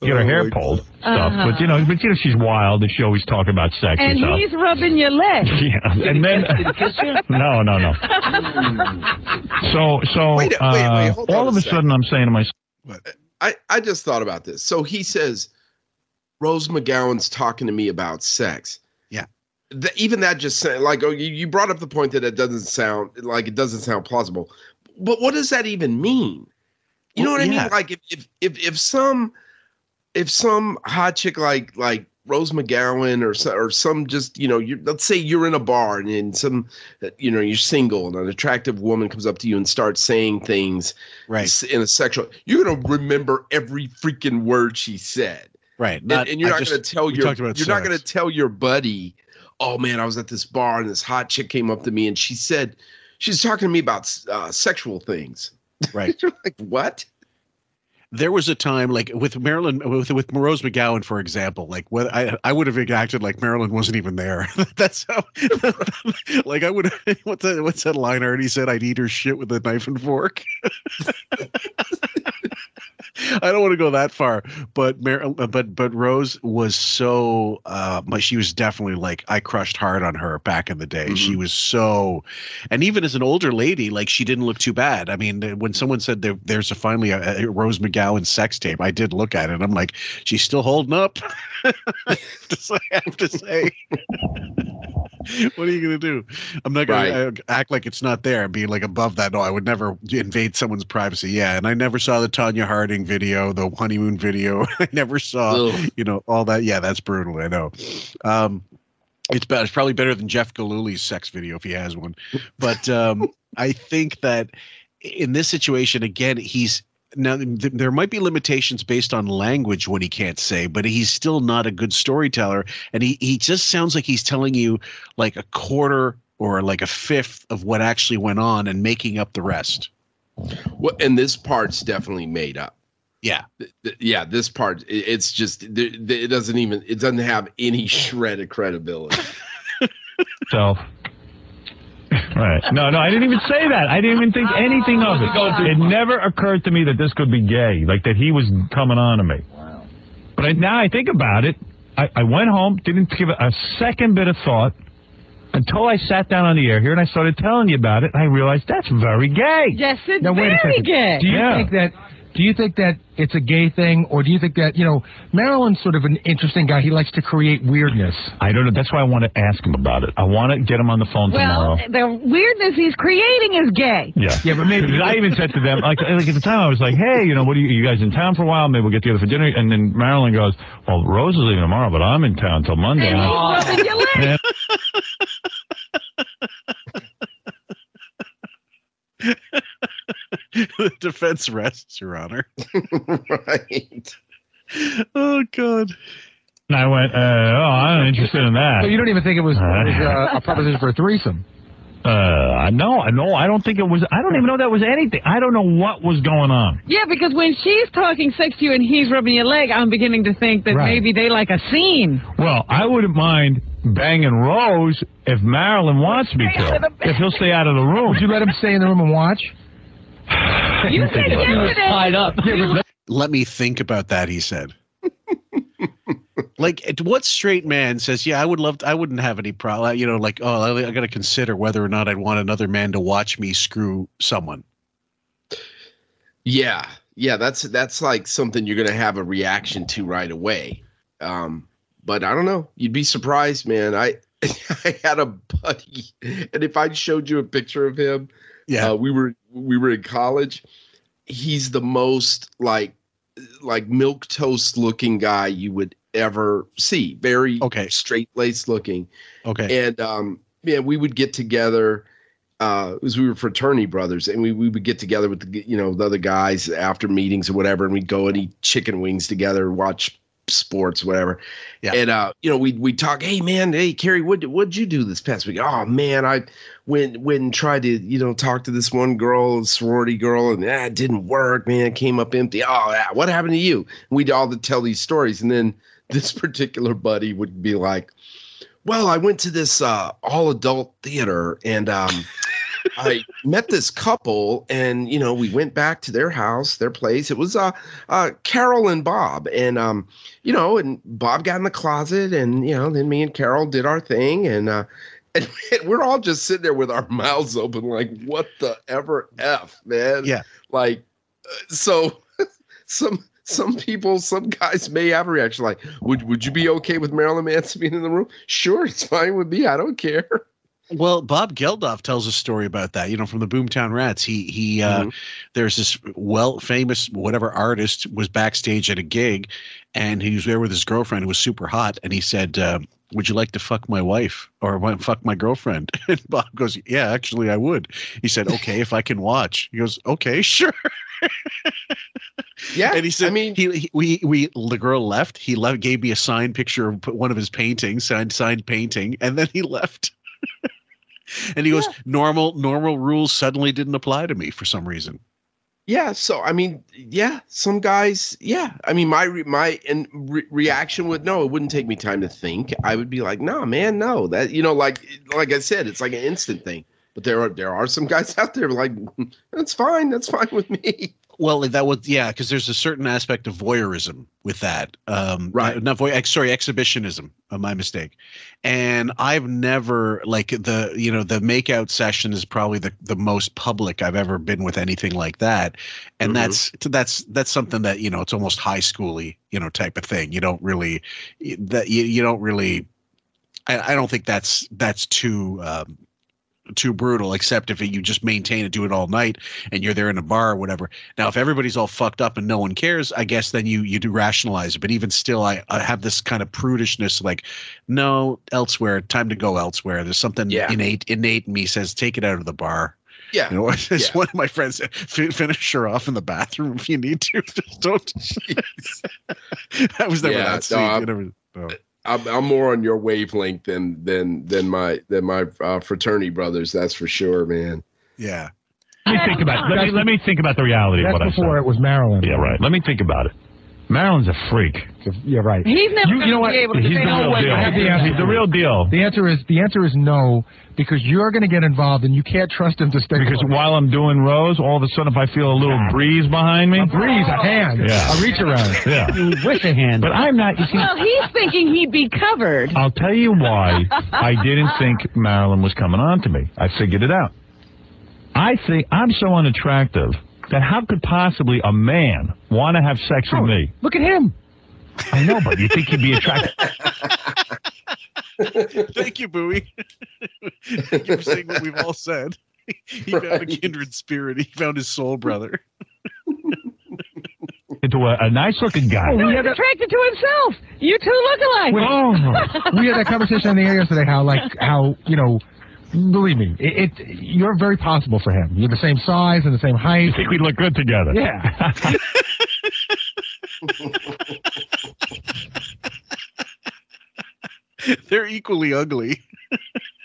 Get her Oh, hair pulled, stuff. Uh-huh. But you know, but you know, she's wild. and She always talk about sex and, And stuff. he's rubbing your leg. Yeah, and then no, no, no. So, so Wait, wait, wait, uh, all of a second. sudden, I'm saying to myself, I, I just thought about this. So he says, Rose McGowan's talking to me about sex. Yeah. Th- even that just like, oh, you, you brought up the point that it doesn't sound like it doesn't sound plausible. But what does that even mean? You know what I mean? Like if, if if if some if some hot chick like like Rose McGowan or or some just you know you let's say you're in a bar and, and some you know you're single and an attractive woman comes up to you and starts saying things right. in a sexual you're gonna remember every freaking word she said. Right. And, not- and you're I not just- gonna tell your you're not gonna tell your buddy oh man i was at this bar and this hot chick came up to me and she said she's talking to me about uh, sexual things. Right. (laughs) You're like what there was a time like with Marilyn with with Rose McGowan, for example, like what I I would have acted like Marilyn wasn't even there. (laughs) That's how (laughs) like I would (laughs) what's that what's that line I already said I'd eat her shit with a knife and fork. I don't want to go that far, but Mar- but but Rose was so uh she was definitely like I crushed hard on her back in the day. She was so and even as an older lady like she didn't look too bad. I mean when someone said there, there's a finally a, a Rose McGowan sex tape, I did look at it. I'm like she's still holding up. (laughs) Just I have to say. (laughs) what are you gonna do? I'm not gonna uh, act like it's not there and be like above that. No, I would never invade someone's privacy. Yeah, and I never saw the Tonya Harding video, the honeymoon video. (laughs) I never saw, Ugh. you know, all that. Yeah, that's brutal. I know. Um, It's bad. It's probably better than Jeff Gillooly's sex video if he has one. But um, I think that in this situation, again, he's now th- there might be limitations based on language what he can't say, but he's still not a good storyteller, and he he just sounds like he's telling you like a quarter or like a fifth of what actually went on and making up the rest. Well, and this part's definitely made up. Yeah. Th- th- Yeah, this part i- it's just th- th- it doesn't even it doesn't have any shred of credibility. (laughs) So. Right. No, no, I didn't even say that. I didn't even think anything of it. It never occurred to me that this could be gay, like that he was coming on to me. But I, now I think about it, I, I went home, didn't give it a second bit of thought until I sat down on the air here and I started telling you about it. And I realized that's very gay. Yes, it's Now wait a very second. gay. Do you Yeah. think that? Do you think that it's a gay thing, or do you think that you know Marilyn's sort of an interesting guy? He likes to create weirdness. I don't know. That's why I want to ask him about it. I want to get him on the phone well, tomorrow. the weirdness he's creating is gay. Yeah, Yeah, but maybe- (laughs) I even said to them, like, like at the time, I was like, "Hey, you know, what are you, you guys in town for a while? Maybe we'll get together for dinner." And then Marilyn goes, "Well, Rose is leaving tomorrow, but I'm in town till Monday." And he's (laughs) And (laughs) rubbing your leg. Yeah. The defense rests, Your Honor. (laughs) right. Oh God. And I went, uh, "Oh, I'm interested in that." So you don't even think it was, it was uh, a proposition for a threesome? (laughs) Uh, I no, I no, I don't think it was. I don't even know that was anything. I don't know what was going on. Yeah, because when she's talking sex to you and he's rubbing your leg, I'm beginning to think that Right. maybe they like a scene. Well, I wouldn't mind banging Rose if Marilyn wants me to. If he'll stay out of the room. Would you let him stay in the room and watch? (laughs) You said yesterday. up. Let me think about that, he said. like, what straight man says, "Yeah, I would love. I wouldn't have any problem." You know, like, oh, I, I got to consider whether or not I'd want another man to watch me screw someone. Yeah, yeah, that's that's like something you're gonna have a reaction to right away. Um, but I don't know. You'd be surprised, man. I (laughs) I had a buddy, and if I showed you a picture of him, Yeah. uh, we were we were in college. He's the most like like milk toast looking guy you would ever see. Very Okay. straight laced looking Okay. and um yeah we would get together uh as we were fraternity brothers and we, we would get together with the you know the other guys after meetings or whatever and we'd go and eat chicken wings together watch sports whatever. Yeah. and uh you know we'd we talk hey man hey Cary what what'd you do this past week? Oh man I went went and tried to you know talk to this one girl sorority girl and that didn't work man it came up empty oh yeah, what happened to you? We'd all tell these stories and then (laughs) this particular buddy would be like well, I went to this uh, all adult theater and um, I met this couple, and you know, we went back to their house, their place. It was uh, uh, Carol and Bob, and um, you know, and Bob got in the closet, and you know, then me and Carol did our thing, and uh, (laughs) and we're all just sitting there with our (laughs) mouths open, like, what the ever f, man? Yeah. like, uh, so (laughs) some some people, some guys may have a reaction like, "Would would you be okay with Marilyn Manson being in the room?" Sure, it's fine with me. I don't care. Well, Bob Geldof tells a story about that. You know, from the Boomtown Rats. He he. Uh, Mhm. There's this well famous whatever artist was backstage at a gig, and he was there with his girlfriend who was super hot, and he said. Uh, would you like to fuck my wife or fuck my girlfriend? (laughs) And Bob goes, Yeah, actually, I would. He said, Okay, if I can watch. He goes, Okay, (laughs) sure. Yeah, And he said, I mean, he, he we we the girl left. He left, gave me a signed picture of one of his paintings, signed signed painting, and then he left. (laughs) (laughs) and he goes, normal normal rules suddenly didn't apply to me for some reason. yeah. So I mean, yeah, some guys, yeah. I mean, my re- my and re- reaction would no, it wouldn't take me time to think. I would be like, no, man, no. That you know, like like I said, it's like an instant thing. But there are there are some guys (laughs) out there like hmm, that's fine, that's fine with me. Well, that was yeah, because there's a certain aspect of voyeurism with that. Um, Right. uh, Not voy. Sorry, exhibitionism. Uh, my mistake. And I've never like the you know the makeout session is probably the the most public I've ever been with anything like that. And Mhm. that's that's that's something that you know it's almost high schooly you know type of thing. You don't really that you, you don't really. I, I don't think that's that's too um, too brutal, except if you just maintain it, do it all night, and you're there in a bar or whatever. Now, if everybody's all fucked up and no one cares, I guess then you you do rationalize it. But even still, I, I have this kind of prudishness, like, no, elsewhere, time to go elsewhere. There's something Yeah. innate innate in me says take it out of the bar. Yeah. You know, (laughs) Yeah. one of my friends said, finish her off in the bathroom if you need to. Just (laughs) don't. (laughs) that was never Yeah, that no, You never- no. I'm, I'm more on your wavelength than than than my than my uh, fraternity brothers. That's for sure, man. Yeah. Let me think about let me, let me think about the reality of That's what I before said. it was Marilyn. Yeah, right. Let me think about it. Marilyn's a freak. You're right. He's never You- you going know to what? be able to He's say the real deal. I have the answer He's the real deal. The answer is the answer is no because you're going to get involved and you can't trust him to stay. Because while I'm doing Rose, all of a sudden if I feel a little breeze behind me, a breeze, a oh. hand, Yeah. a reach around. (laughs) yeah. You wish a hand. But I'm not. You see, Well, he's thinking he'd be covered. I'll tell you why (laughs) I didn't think Marilyn was coming on to me. I figured it out. I think I'm so unattractive that how could possibly a man want to have sex with oh, me? Look at him. I know, but you think he'd be attracted? (laughs) Thank you, Booey. (laughs) Thank you for saying what we've all said. (laughs) He found a kindred spirit. He found his soul brother. Into a, a nice looking guy. Oh, he was attracted to himself. You two look alike. Oh, we had that conversation on the air yesterday. How like how you know. Believe me, it, it you're very possible for him. You're the same size and the same height. I think we'd look good together. Yeah. (laughs) They're equally ugly.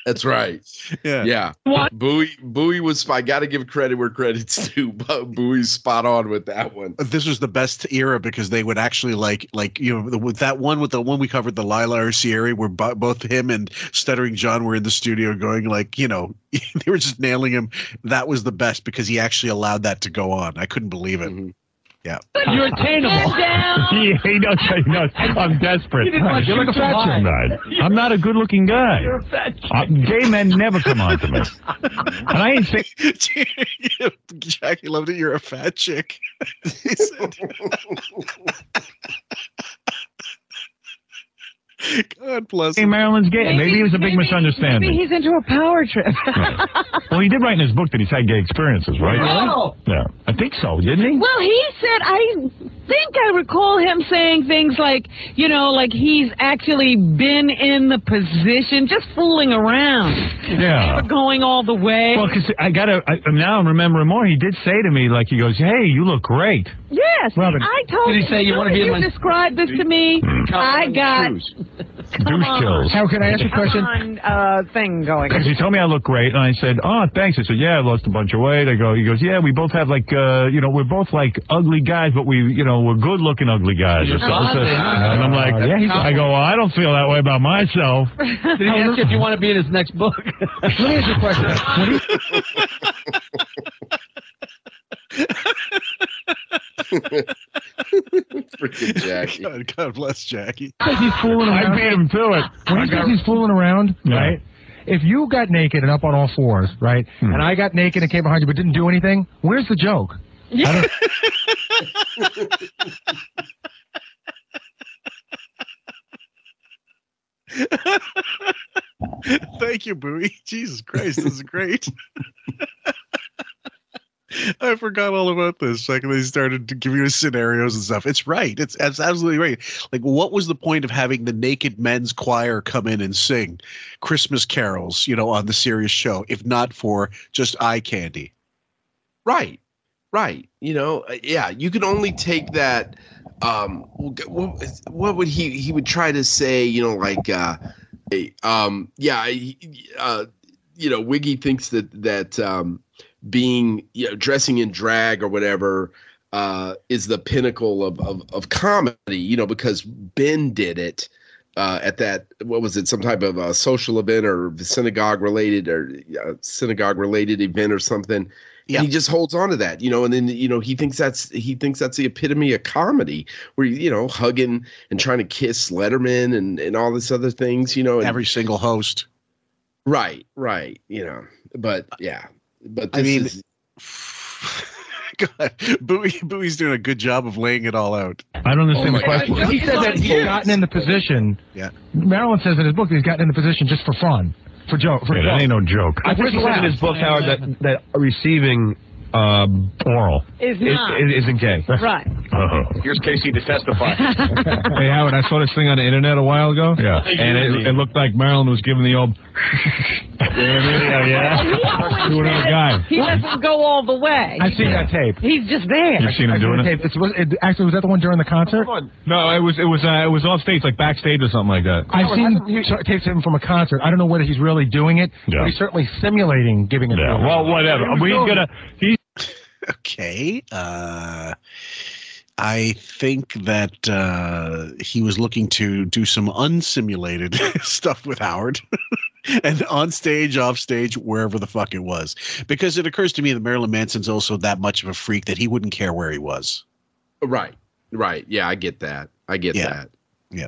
That's right. Yeah. Yeah. What? Booey Booey was I got to give credit where credit's (laughs) due. But Booey's spot on with that one. This was the best era because they would actually like like you know the, with that one with the one we covered the Lila Arcieri where bo- both him and Stuttering John were in the studio going like you know (laughs) they were just nailing him. That was the best because he actually allowed that to go on. I couldn't believe it. Mhm. Yeah. You're attainable. Head down. (laughs) he, he knows. He knows. I'm desperate. didn't want You're like a fat lie. chick. I'm not a good-looking guy. (laughs) You're a fat chick. Uh, gay men never come on to me. And I ain't say. (laughs) Jackie loved it. You're a fat chick. He said- God bless Hey. Marilyn's gay. Maybe, it was a big maybe- misunderstanding. Maybe he's into a power trip. (laughs) Well, he did write in his book that he's had gay experiences, right? Oh. Yeah, I think so, didn't he? Well, he said, I think I recall him saying things like, you know, like he's actually been in the position, just fooling around. Yeah. Never going all the way. Well, because I got to, now I'm remembering more. He did say to me, like, he goes, hey, you look great. Yes, Robin, I told did he say you wanna be as in you my- described this to me, I got (laughs) come Douche on, kills. How can I ask you a question? on, uh, thing going. Because he told me I look great, and I said, "Oh, thanks." I said, "Yeah, I lost a bunch of weight." I go, he goes, "Yeah, we both have like, uh, you know, we're both like ugly guys, but we, you know, we're good-looking ugly guys." or something. And I'm like, yeah, he's- I go, well, I don't feel that way about myself. (laughs) Did he ask you if you want to be in his next book? (laughs) Let me ask you a question. When he- (laughs) Freaking (laughs) Jackie. God, God bless Jackie. says he's fooling around. I around. beat him to it. When he says he's fooling around, Yeah. right? If you got naked and up on all fours, right, Hmm. and I got naked and came behind you but didn't do anything, where's the joke? I don't- (laughs) Thank you, Booey. Jesus Christ, this is great. I forgot all about this. Like they started to give you scenarios and stuff. It's right. It's it's absolutely right. Like, what was the point of having the naked men's choir come in and sing Christmas carols, you know, on the Sirius show, if not for just eye candy? Right. Right. You know, uh, yeah, you can only take that um what, what would he he would try to say, you know, like uh um yeah, uh you know, Wiggy thinks that that um being you know dressing in drag or whatever uh is the pinnacle of of, of comedy, you know, because Ben did it uh, at that what was it some type of a social event or synagogue related or uh, synagogue related event or something Yeah. and he just holds on to that you know and then you know he thinks that's he thinks that's the epitome of comedy where you know hugging and trying to kiss letterman and and all this other things you know and, Every single host. right right you know but yeah but I mean, is, (laughs) God, Booey, Booey's doing a good job of laying it all out. I don't understand Oh the my God. question. he said that he's gotten in the position. Yeah. Marilyn says in his book that he's gotten in the position just for fun. For joke. For Yeah, that ain't no joke. I think he said in his book, Howard, that that receiving um, oral Is not. isn't gay. Right. (laughs) Here's Casey to testify. (laughs) hey, Howard, I saw this thing on the internet a while ago. Yeah. And it, it looked like Marilyn was giving the old. (laughs) yeah, yeah. To another guy. He doesn't go all the way. I've seen that tape. He's just there. You've seen him I've doing the it? tape. It's, was, it, actually, was that the one during the concert? No, it was it was uh, it was off stage, like backstage or something like that. I've seen t- tapes of him from a concert. I don't know whether he's really doing it, Yeah. but he's certainly simulating giving it. Yeah. Well, whatever. He We're gonna. He's Okay. Uh, I think that uh, he was looking to do some unsimulated (laughs) stuff with Howard. (laughs) and on stage, off stage, wherever the fuck it was. Because it occurs to me that Marilyn Manson's also that much of a freak that he wouldn't care where he was. Right. Right. Yeah, I get that. I get Yeah. that. Yeah.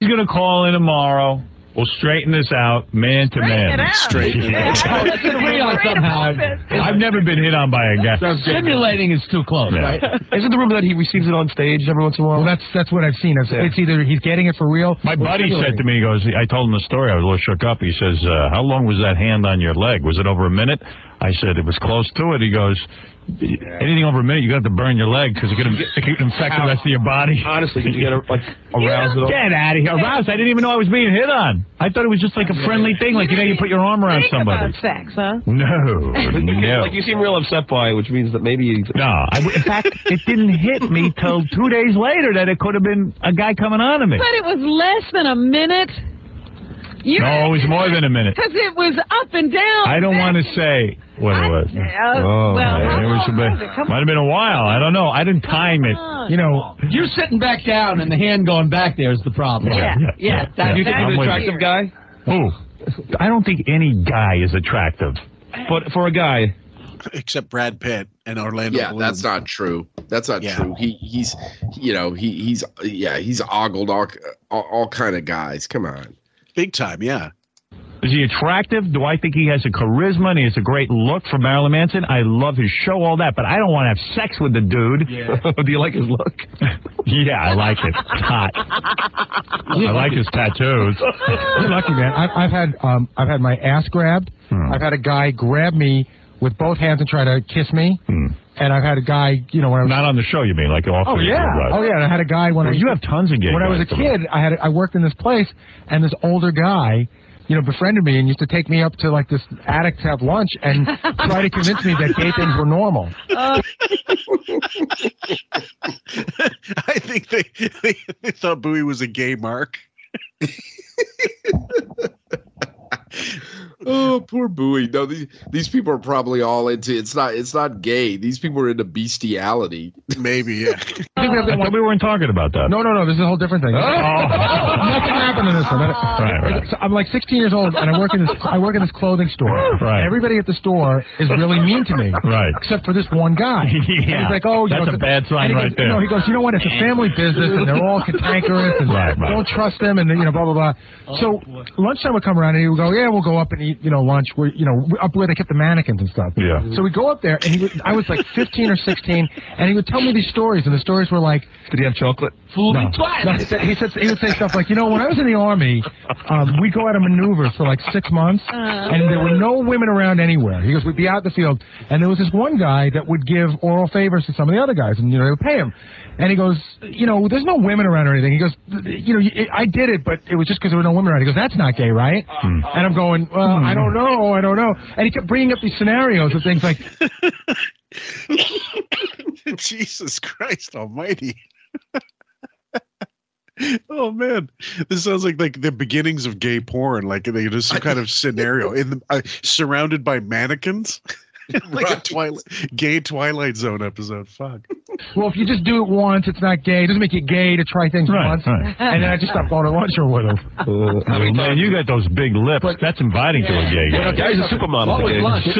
he's gonna call in tomorrow. We'll straighten this out, man to man. Straighten it out. Let's agree on somehow. I've never been hit on by a guy. Simulating is too close, Yeah. right? Isn't the rumor that he receives it on stage every once in a while? Well, that's that's what I've seen. It's, it's either he's getting it for real. My or buddy said to me, he goes, I told him the story. I was a little shook up. He says, uh, how long was that hand on your leg? Was it over a minute? I said, it was close to it. He goes, anything over a minute, you got to burn your leg because it could it could infect the rest of your body. (laughs) Honestly, did you get like (laughs) aroused at all? Get out of here. Aroused. I didn't even know I was being hit on. I thought it was just like a friendly thing. Like, you know, you put your arm around Think somebody. about sex, huh? No, no. (laughs) Like you seem real upset by it, which means that maybe you. No, I, in fact, it didn't hit me till two days later that it could have been a guy coming on to me. But it was less than a minute. You No, it was more than a minute. (laughs) Because it was up and down. I don't want to say what it was. Uh, Oh, well, man, it was a bit, was it? Come might have been a while. I don't know. I didn't time it. You know, you're sitting back down and the hand going back there is the problem. Yeah, Yeah, yeah. yeah, that- yeah. Do you think that's he's an attractive weird. guy? Who? I don't think any guy is attractive. But for a guy, Except Brad Pitt and Orlando Yeah, Bloom. that's not true. That's not Yeah. true. He he's you know he he's yeah he's ogled all all, all kind of guys. Come on. Big time. Yeah. Is he attractive? Do I think he has a charisma and he has a great look for Marilyn Manson? I love his show, all that, but I don't want to have sex with the dude. (laughs) do you like his look? yeah, I like it. It's hot. I like his tattoos. (laughs) You're lucky, man. I've, I've had um, I've had my ass grabbed. Hmm. I've had a guy grab me with both hands and try to kiss me. Hmm. And I've had a guy, you know, when I was Not on the show, you mean? Like off oh yeah, right. oh yeah. And I had a guy when I Well, was, you have tons of gay when I was a guys coming. kid. I had I worked in this place, and this older guy. You know, befriended me and used to take me up to like this attic to have lunch and (laughs) try to convince me that gay things were normal. (laughs) I think they, they, they thought Booey was a gay mark. (laughs) Oh, poor Booey. No, these these people are probably all into. It's not. It's not gay. These people are into bestiality. Maybe, yeah. (laughs) I thought we weren't talking about that. No, no, no. This is a whole different thing. Oh. (laughs) Nothing happened in this one. Right, right. So I'm like 16 years old, and I work in this. I work in this clothing store. (laughs) Right. Everybody at the store is really mean to me. Right. Except for this one guy. Yeah. he's like, oh, you That's know, a bad sign and right goes, there. No, he goes, you know what? It's a family business, and they're all cantankerous, and Right, right. don't trust them, and you know, blah blah blah. so lunchtime would come around, and he would go, yeah, we'll go up and eat, you know, lunch. Where you know, up where they kept the mannequins and stuff. Yeah. So we go up there, and he would, I was like 15 or 16, and he would tell me these stories, and the stories were like, Did he have chocolate? Fool no. me twice. No, he, said, he said he would say stuff like, you know, when I was in the army, um, we'd go out on maneuvers for like six months, and there were no women around anywhere. He goes, we'd be out in the field, and there was this one guy that would give oral favors to some of the other guys, and you know they would pay him. And he goes, you know, there's no women around or anything. He goes, you know, I did it, but it was just because there were no women around. He goes, that's not gay, right? And I'm going, well, I don't know, I don't know. And he kept bringing up these scenarios of things like, (laughs) Jesus Christ Almighty. (laughs) oh man, this sounds like like the beginnings of gay porn. Like they just some kind of scenario in the uh, surrounded by mannequins, (laughs) like a twilight gay Twilight Zone episode. Fuck. Well, if you just do it once, it's not gay. It doesn't make you gay to try things Right, once. right. And then I just stopped going to lunch or whatever. him. (laughs) I mean, man, you got those big lips. That's inviting to a gay guy. Guy's a supermodel. What was okay? lunch? (laughs)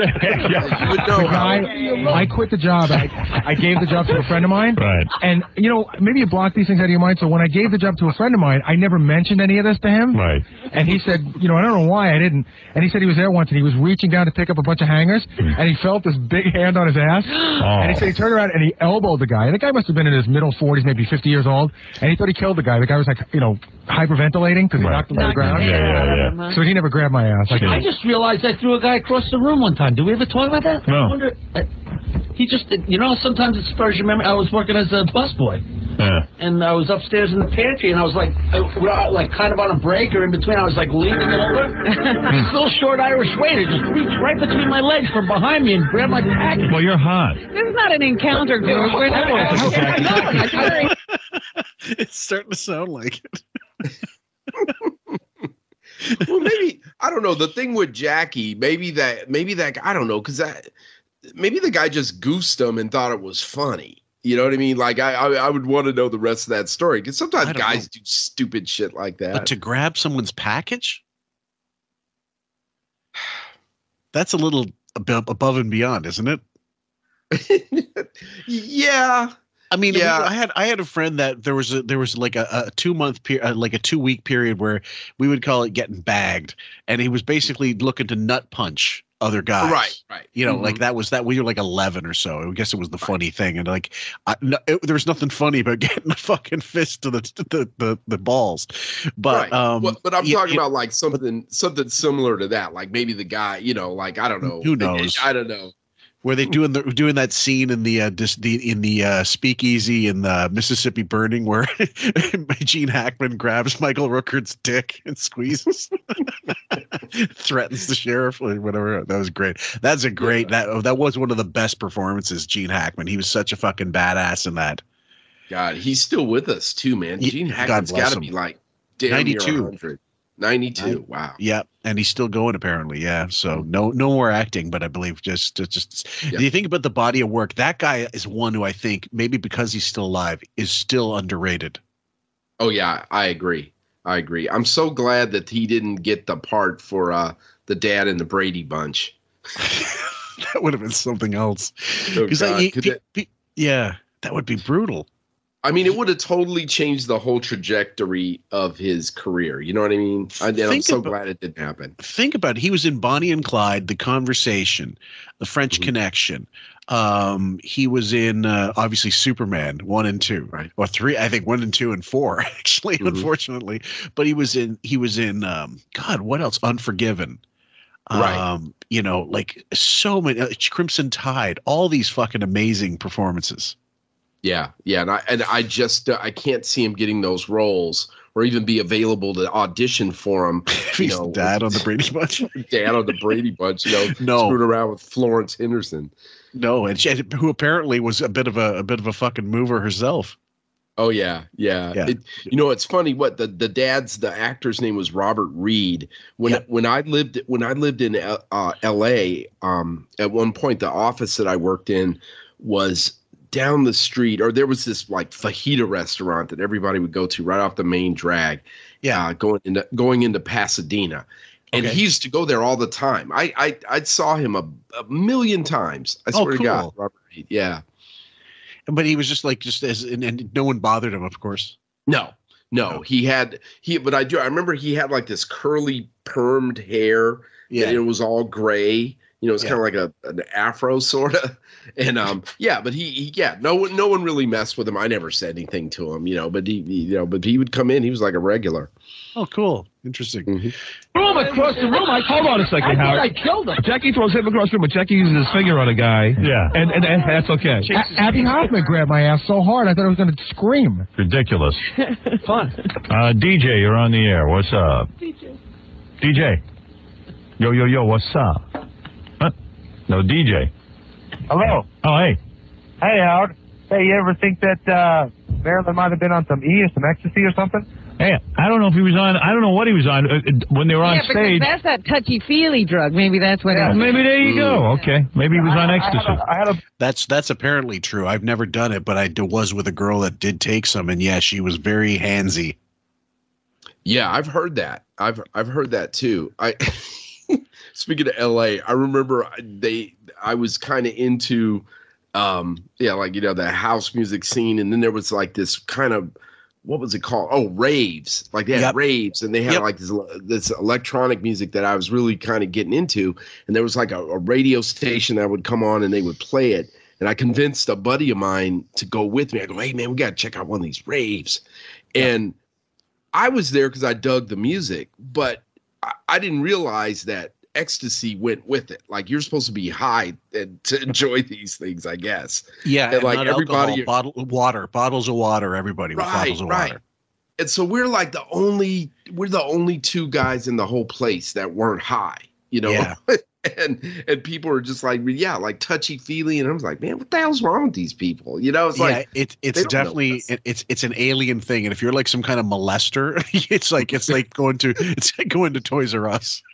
Yeah. No, The guy, I quit the job. I, I gave the job to a friend of mine. Right. And, you know, maybe you block these things out of your mind. So when I gave the job to a friend of mine, I never mentioned any of this to him. Right. And he said, you know, I don't know why I didn't. And he said he was there once and he was reaching down to pick up a bunch of hangers hmm. and he felt this big hand on his ass. Oh. And he said he turned around and he elbowed the the guy. And the guy must have been in his middle 40s, maybe 50 years old, and he thought he killed the guy. The guy was like, you know, hyperventilating because he knocked him to the ground. Yeah, yeah, yeah. So he never grabbed my ass. Like, I just realized I threw a guy across the room one time. Did we ever talk about that? No. I wonder, uh, he just, you know, sometimes it spurs your memory. I was working as a busboy. Yeah. And I was upstairs in the pantry, and I was like, I, we're like kind of on a break or in between. I was like leaning over. (laughs) this little short Irish waiter just reached right between my legs from behind me and grabbed my package. Well, you're hot. This is not an encounter, George. We're not. (laughs) it's starting to sound like it. (laughs) well, maybe I don't know. The thing with Jackie, maybe that, maybe that I don't know, because that maybe the guy just goosed him and thought it was funny. You know what I mean? Like I, I, I would want to know the rest of that story because sometimes guys know. do stupid shit like that. But to grab someone's package? That's a little ab- above and beyond, isn't it? (laughs) yeah. I mean, Yeah. I had I had a friend that there was a there was like a, a two month period, uh, like a two week period where we would call it getting bagged, and he was basically looking to nut punch other guys. Right, right. You know, Mhm. like that was that we were like eleven or so. I guess it was the funny thing, and like, I, no, it, there was nothing funny about (laughs) getting a fucking fist to the to the the, the balls, but right. um, but, but I'm yeah, talking yeah, about like something something similar to that. Like maybe the guy, you know, like I don't know. Who knows? I don't know. Were they doing the doing that scene in the uh, dis, the in the uh, speakeasy in the Mississippi Burning where (laughs) Gene Hackman grabs Michael Rooker's dick and squeezes, (laughs) threatens the sheriff or whatever? That was great. That's a great that that was one of the best performances. Gene Hackman. He was such a fucking badass in that. God, he's still with us too, man. Gene Hackman's got to be like damn 92. Near 100. 92. Wow. Yeah, and he's still going apparently. Yeah, so no no more acting, but I believe just just, just Yeah. do you think about the body of work? That guy is one who I think maybe because he's still alive is still underrated. Oh yeah, I agree. I agree. I'm so glad that he didn't get the part for uh the dad in the Brady Bunch. (laughs) that would have been something else. Oh, 'Cause I- he- that- pe- yeah, that would be brutal. I mean, it would have totally changed the whole trajectory of his career. You know what I mean? I, I'm so about- glad it didn't happen. Think about it. He was in Bonnie and Clyde, The Conversation, The French Mm-hmm. Connection. Um, he was in uh, obviously Superman one and two, Right. or three. I think one and two and four, (laughs) actually, Mhm. unfortunately. But he was in. He was in. Um, God, what else? Unforgiven. Right. Um, you know, like so many uh, Crimson Tide. All these fucking amazing performances. Yeah, yeah, and I and I just uh, I can't see him getting those roles or even be available to audition for him. (laughs) You he's know, dad on the (laughs) Brady Bunch. dad on the Brady Bunch, you know, (laughs) No. screwing around with Florence Henderson. No, and she, who apparently was a bit of a, a bit of a fucking mover herself. Oh yeah, yeah. Yeah. It, you know, it's funny. What the the dad's the actor's name was Robert Reed. When Yeah. when I lived when I lived in L- uh, L.A. Um, at one point, the office that I worked in was down the street, or there was this like fajita restaurant that everybody would go to right off the main drag. Yeah. uh, going into going into Pasadena. And Okay. he used to go there all the time. I I, I saw him a, a million times. I Oh, swear to God, cool. Robert Reed. Yeah. But he was just like just as and, and no one bothered him, of course. No, no, he had he. But I do. I remember he had like this curly permed hair. Yeah. and it was all gray. You know, it's Yeah. kind of like a an afro (laughs) sort of. And um, yeah, but he, he, yeah, no one, no one really messed with him. I never said anything to him, you know. But he, he you know, but he would come in. He was like a regular. Oh, cool. Interesting. Room across the room. I Hold on a second, I thought Howard. I killed him. Jackie throws him across the room, but Jackie uses his finger on a guy. Yeah. And, and, and that's okay. A- Abbie Hoffman grabbed my ass so hard I thought I was going to scream. Ridiculous. (laughs) Fun. Uh, DJ, you're on the air. What's up? DJ. DJ. Yo, yo, yo, what's up? Huh? No, DJ. Hello. Oh, hey. Hey, Howard. Hey, you ever think that uh, Marilyn might have been on some E or some ecstasy or something? Hey, I don't know if he was on. I don't know what he was on uh, uh, when they were on yeah, because stage. that's that touchy-feely drug. Maybe that's what Well, it is. maybe there you go. Okay, maybe he was on ecstasy. I had a That's that's apparently true. I've never done it, but I d- was with a girl that did take some, and yeah, she was very handsy. Yeah, I've heard that. I've I've heard that too. I (laughs) speaking of LA, I remember they I was kind of into um yeah, like you know, the house music scene and then there was like this kind of what was it called? Oh, raves. Like they had Yep. raves and they had Yep. like this this electronic music that I was really kind of getting into and there was like a, a radio station that would come on and they would play it and I convinced a buddy of mine to go with me. I go, hey man, we got to check out one of these raves, and I was there because I dug the music, but I, I didn't realize that ecstasy went with it. Like you're supposed to be high and to (laughs) enjoy these things, I guess. Yeah, and, and like everybody, alcohol, bottle water, bottles of water. Everybody with right, bottles of right. water. And so we're like the only we're the only two guys in the whole place that weren't high, you know. Yeah. (laughs) (laughs) and and people are just like, yeah, like touchy feely, and I was like, man, what the hell's wrong with these people? You know, it's yeah, like it's it's definitely it- it's it's an alien thing, and if you're like some kind of molester, (laughs) it's like it's like going to it's like going to Toys R Us. (laughs)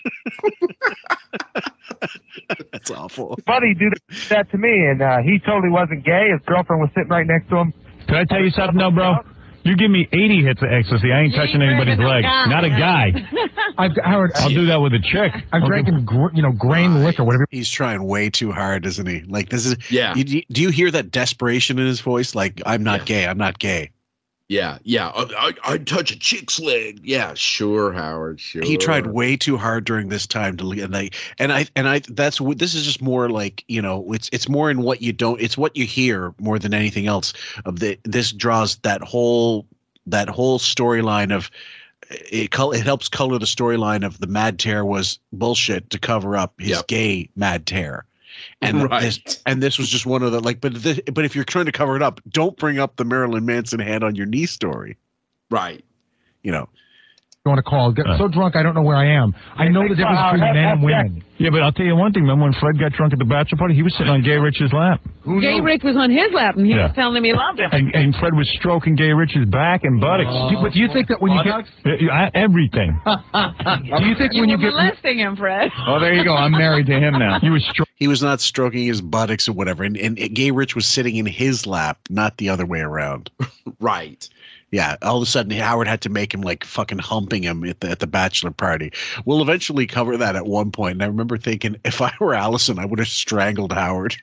That's awful. Buddy did that to me, and uh, he totally wasn't gay. His girlfriend was sitting right next to him. Can I tell you something, though, bro? You give me 80 hits of ecstasy, I ain't touching anybody's leg. Not a guy. (laughs) I've Howard. I'll do that with a chick. I'm drinking, gr- you know, grain liquor, whatever. He's trying way too hard, isn't he? Like this is Yeah. You, you- do you hear that desperation in his voice? Like I'm not gay. I'm not gay. Yeah, yeah. Uh, I, I, I'd touch a chick's leg. Yeah, sure, Howard. Sure. He tried way too hard during this time to and I and I and I that's this is just more like you know it's it's more in what you don't it's what you hear more than anything else of the this draws that whole that whole storyline of eh, it col- it helps color the storyline of the mad tear was bullshit to cover up his gay mad tear and (laughs) Right. this and this was just one of the like but this, but if you're trying to cover it up don't bring up the Marilyn Manson hand on your knee story. Right. You know You want to call? Get uh. so drunk, I don't know where I am. I know the difference between men and women. Yeah, but I'll tell you one thing, man. When Fred got drunk at the bachelor party, he was sitting on Gay Rich's lap. Gay Rick was on his lap and he Yeah. was telling him he loved him. And, and Fred was stroking Gay Rich's back and buttocks. Do- But do you think that when you get uh, Yeah, yeah, everything. (laughs) do you think You when you get molesting him, Fred. Oh, there you go. I'm married to him now. (laughs) He was stro- he was not stroking his buttocks or whatever and, and gay rich was sitting in his lap not the other way around (laughs) right yeah all of a sudden howard had to make him like fucking humping him at the, at the bachelor party we'll eventually cover that at one point. and i remember thinking if i were allison i would have strangled howard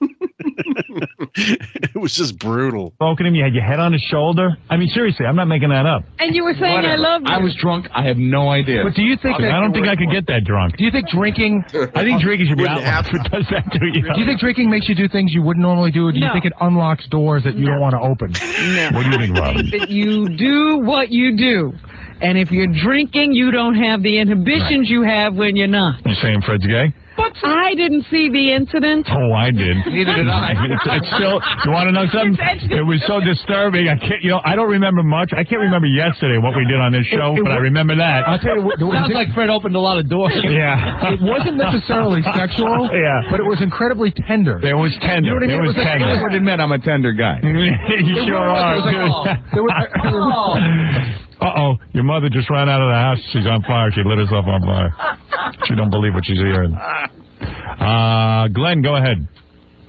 (laughs) (laughs) it was just brutal Stroking him. You had your head on his shoulder. I mean, seriously, I'm not making that up. And you were saying I love you. I was drunk. I have no idea. But do you think that- I don't think I could get that drunk. do you think drinking? (laughs) I think drinking should be Wouldn't outlawed. It does that to you. Do you think drinking makes you do things you wouldn't normally do, or do you think it unlocks doors that you don't want to open? No. What do you think, (laughs) Robin? that you do what you do. And if you're drinking, you don't have the inhibitions you have when you're not. You saying Fred's gay? But I didn't see the incident. Oh, I did. Neither did I. (laughs) It's, it's still. You want to know (laughs) something? It was so disturbing. I can't. You know, I don't remember much. I can't remember yesterday what we did on this show, It- it but I remember that. I'll tell you what. Sounds like Fred opened a lot of doors. (laughs) Yeah. It wasn't necessarily sexual. Yeah. But it was incredibly tender. It was tender. You know what I mean? It was like- tender. it was- admit I'm a tender guy. you It sure really are. It was oh. like, oh. Was- oh, your mother just ran out of the house. She's on fire. She lit herself on fire. She don't believe what she's hearing. Uh, Glenn, go ahead.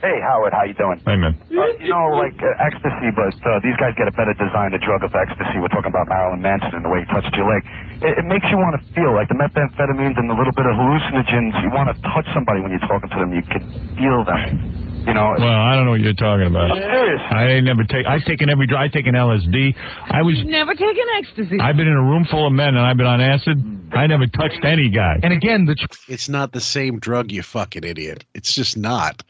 Hey, Howard, how you doing? Hey, man. Uh, you know, like uh, ecstasy, but uh, these guys get a better design, the drug of ecstasy. We're talking about Marilyn Manson and the way he touched your leg. It, it makes you want to feel like the methamphetamines and the little bit of hallucinogens. You want to touch somebody when you're talking to them. You can feel them. You know. Well, I don't know what you're talking about. Serious. I ain't never take. I've taken every drug. I've taken LSD. I was. You've never taken ecstasy. I've been in a room full of men and I've been on acid. I never touched any guy. And again, the tr- it's not the same drug you fucking idiot it's just not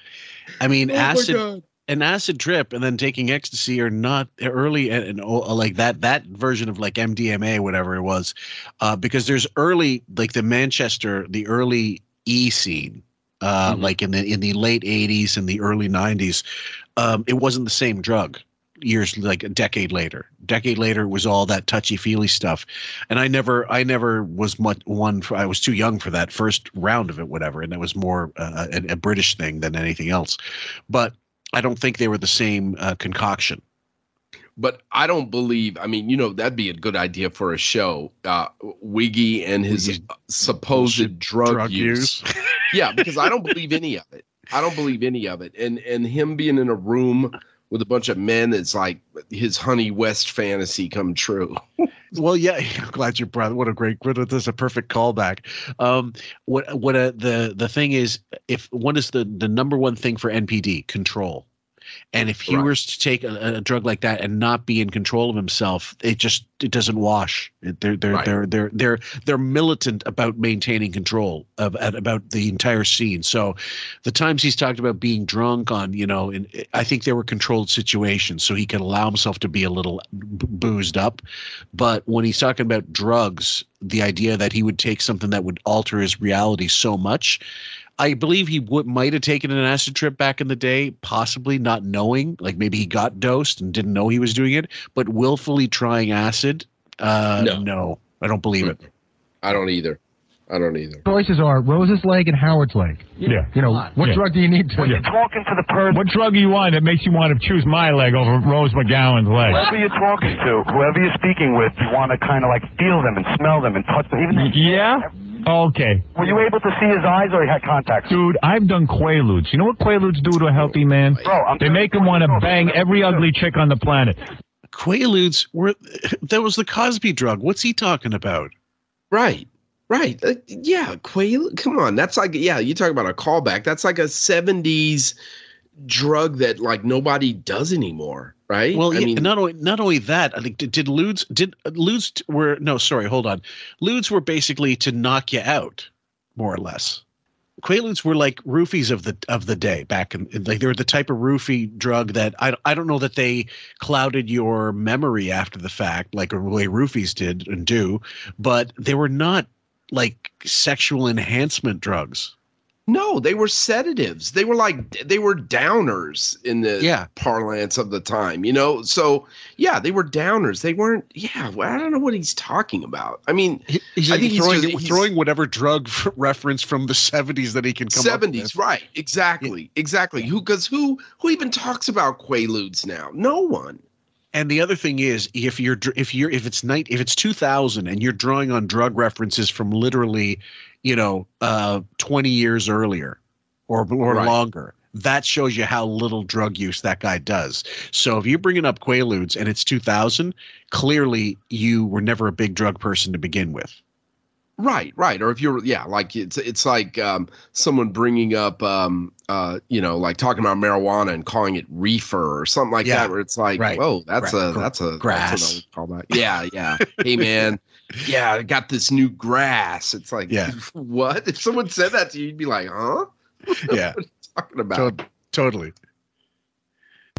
i mean Oh acid an acid trip and then taking ecstasy are not early and, and oh, like that that version of like MDMA whatever it was uh, because there's early like the Manchester the early E scene uh, like in the in the late 80s and the early 90s um, it wasn't the same drug years like a decade later. Decade later it was all that touchy feely stuff. And i never i never was much one for i was too young for that first round of it whatever. And that was more uh, a, a british thing than anything else. But i don't think they were the same uh, concoction but I don't believe. I mean, you know, that'd be a good idea for a show. Uh, Wiggy and his Wiggy's supposed drug, drug use. use. (laughs) yeah, because I don't believe any of it. I don't believe any of it. And and him being in a room with a bunch of men, it's like his Honey West fantasy come true. (laughs) Well, yeah, (laughs) I'm glad you brought. What a great, what a, this is a perfect callback. Um, what what a, the the thing is, if what is the the number one thing for NPD? Control. And if he was to take a, a drug like that and not be in control of himself, it just it doesn't wash. They're they're Right. they're they're they're they're militant about maintaining control of about the entire scene. So, the times he's talked about being drunk on, you know, and I think they were controlled situations, so he could allow himself to be a little b- boozed up. But when he's talking about drugs, the idea that he would take something that would alter his reality so much. I believe he would might have taken an acid trip back in the day, possibly not knowing, like maybe he got dosed and didn't know he was doing it, but willfully trying acid. Uh, No. no, I don't believe it. I don't either. I don't either. Choices are Rose's leg and Howard's leg. Yeah. You know, what Yeah. drug do you need to? Yeah. Talking to the person, What drug do you want that makes you want to choose my leg over Rose McGowan's leg? whoever you're talking to, whoever you're speaking with, you want to kind of like feel them and smell them and touch them. Even Yeah? Okay. were you able to see his eyes or he had contacts? Dude, I've done Quaaludes. You know what Quaaludes do to a healthy man? Bro, I'm They make him want to bang every ugly chick on the planet. Quaaludes were (laughs) that was the Cosby drug. What's he talking about? Right. Right. Uh, yeah. Quail. Come on. That's like, yeah, you talk about a callback. That's like a 70s drug that like nobody does anymore. Right. Well, I yeah, mean, not only not only that, I think did, did Ludes did uh, Ludes were no sorry, hold on. Ludes were basically to knock you out, more or less. Quaaludes were like roofies of the of the day back in like they were the type of roofie drug that I I don't know that they clouded your memory after the fact like the way roofies did and do, but they were not like sexual enhancement drugs. No, they were sedatives. They were like, they were downers in the Yeah. parlance of the time, you know? So, yeah, they were downers. They weren't, yeah, well, I don't know what he's talking about. I mean, He's I think he's throwing, just- he's- throwing whatever drug (laughs) reference from the 70s that he can come up seventies, right? Exactly, exactly. Who? Because who? Who even talks about Quaaludes now? No one. And the other thing is, if you're if you're if it's night if it's 2000 and you're drawing on drug references from literally, you know, uh, 20 years earlier, or or Right. longer, that shows you how little drug use that guy does. So if you're bringing up Quaaludes and it's 2000, clearly you were never a big drug person to begin with. Right, right. Or if you're, yeah, like it's it's like um, someone bringing up, um, uh, you know, like talking about marijuana and calling it reefer or something like Yeah, that, where it's like, right. whoa, that's Gra- a that's a grass. That's an old callback. Yeah, yeah. (laughs) hey man, yeah, I got this new grass. It's like, Yeah. (laughs) what? If someone said that to you, you'd be like, huh? (laughs) Yeah, What are you talking about? to- totally.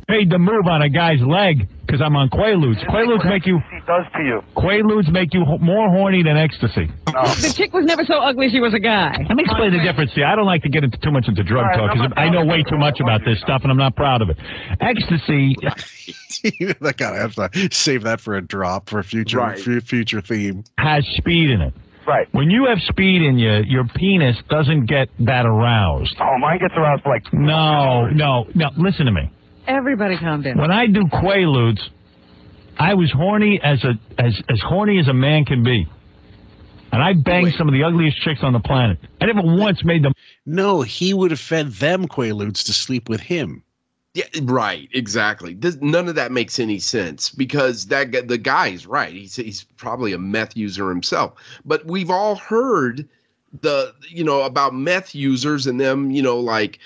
Made the move on a guy's leg because I'm on Quaaludes. Quaaludes make you He does to you. Quaaludes make you more horny than ecstasy. The chick was never so ugly she was a guy. Let me explain the difference. See, I don't like to get into too much into drug All right, talk because I know way too much about this stuff and I'm not proud of it. Ecstasy, (laughs) that gotta have to save that for a drop for a future Right. fu- future theme. has speed in it. Right. When you have speed in you, your penis doesn't get that aroused. Oh, mine gets aroused like No, no, no. Listen to me. Everybody calm down. When I do Quaaludes, I was horny as a as as horny as a man can be, and I banged Wait. some of the ugliest chicks on the planet. I never once made them. No, he would have fed them Quaaludes to sleep with him. Yeah, right. Exactly. This, none of that makes any sense because that the guy is right. He's he's probably a meth user himself. But we've all heard the you know about meth users and them you know like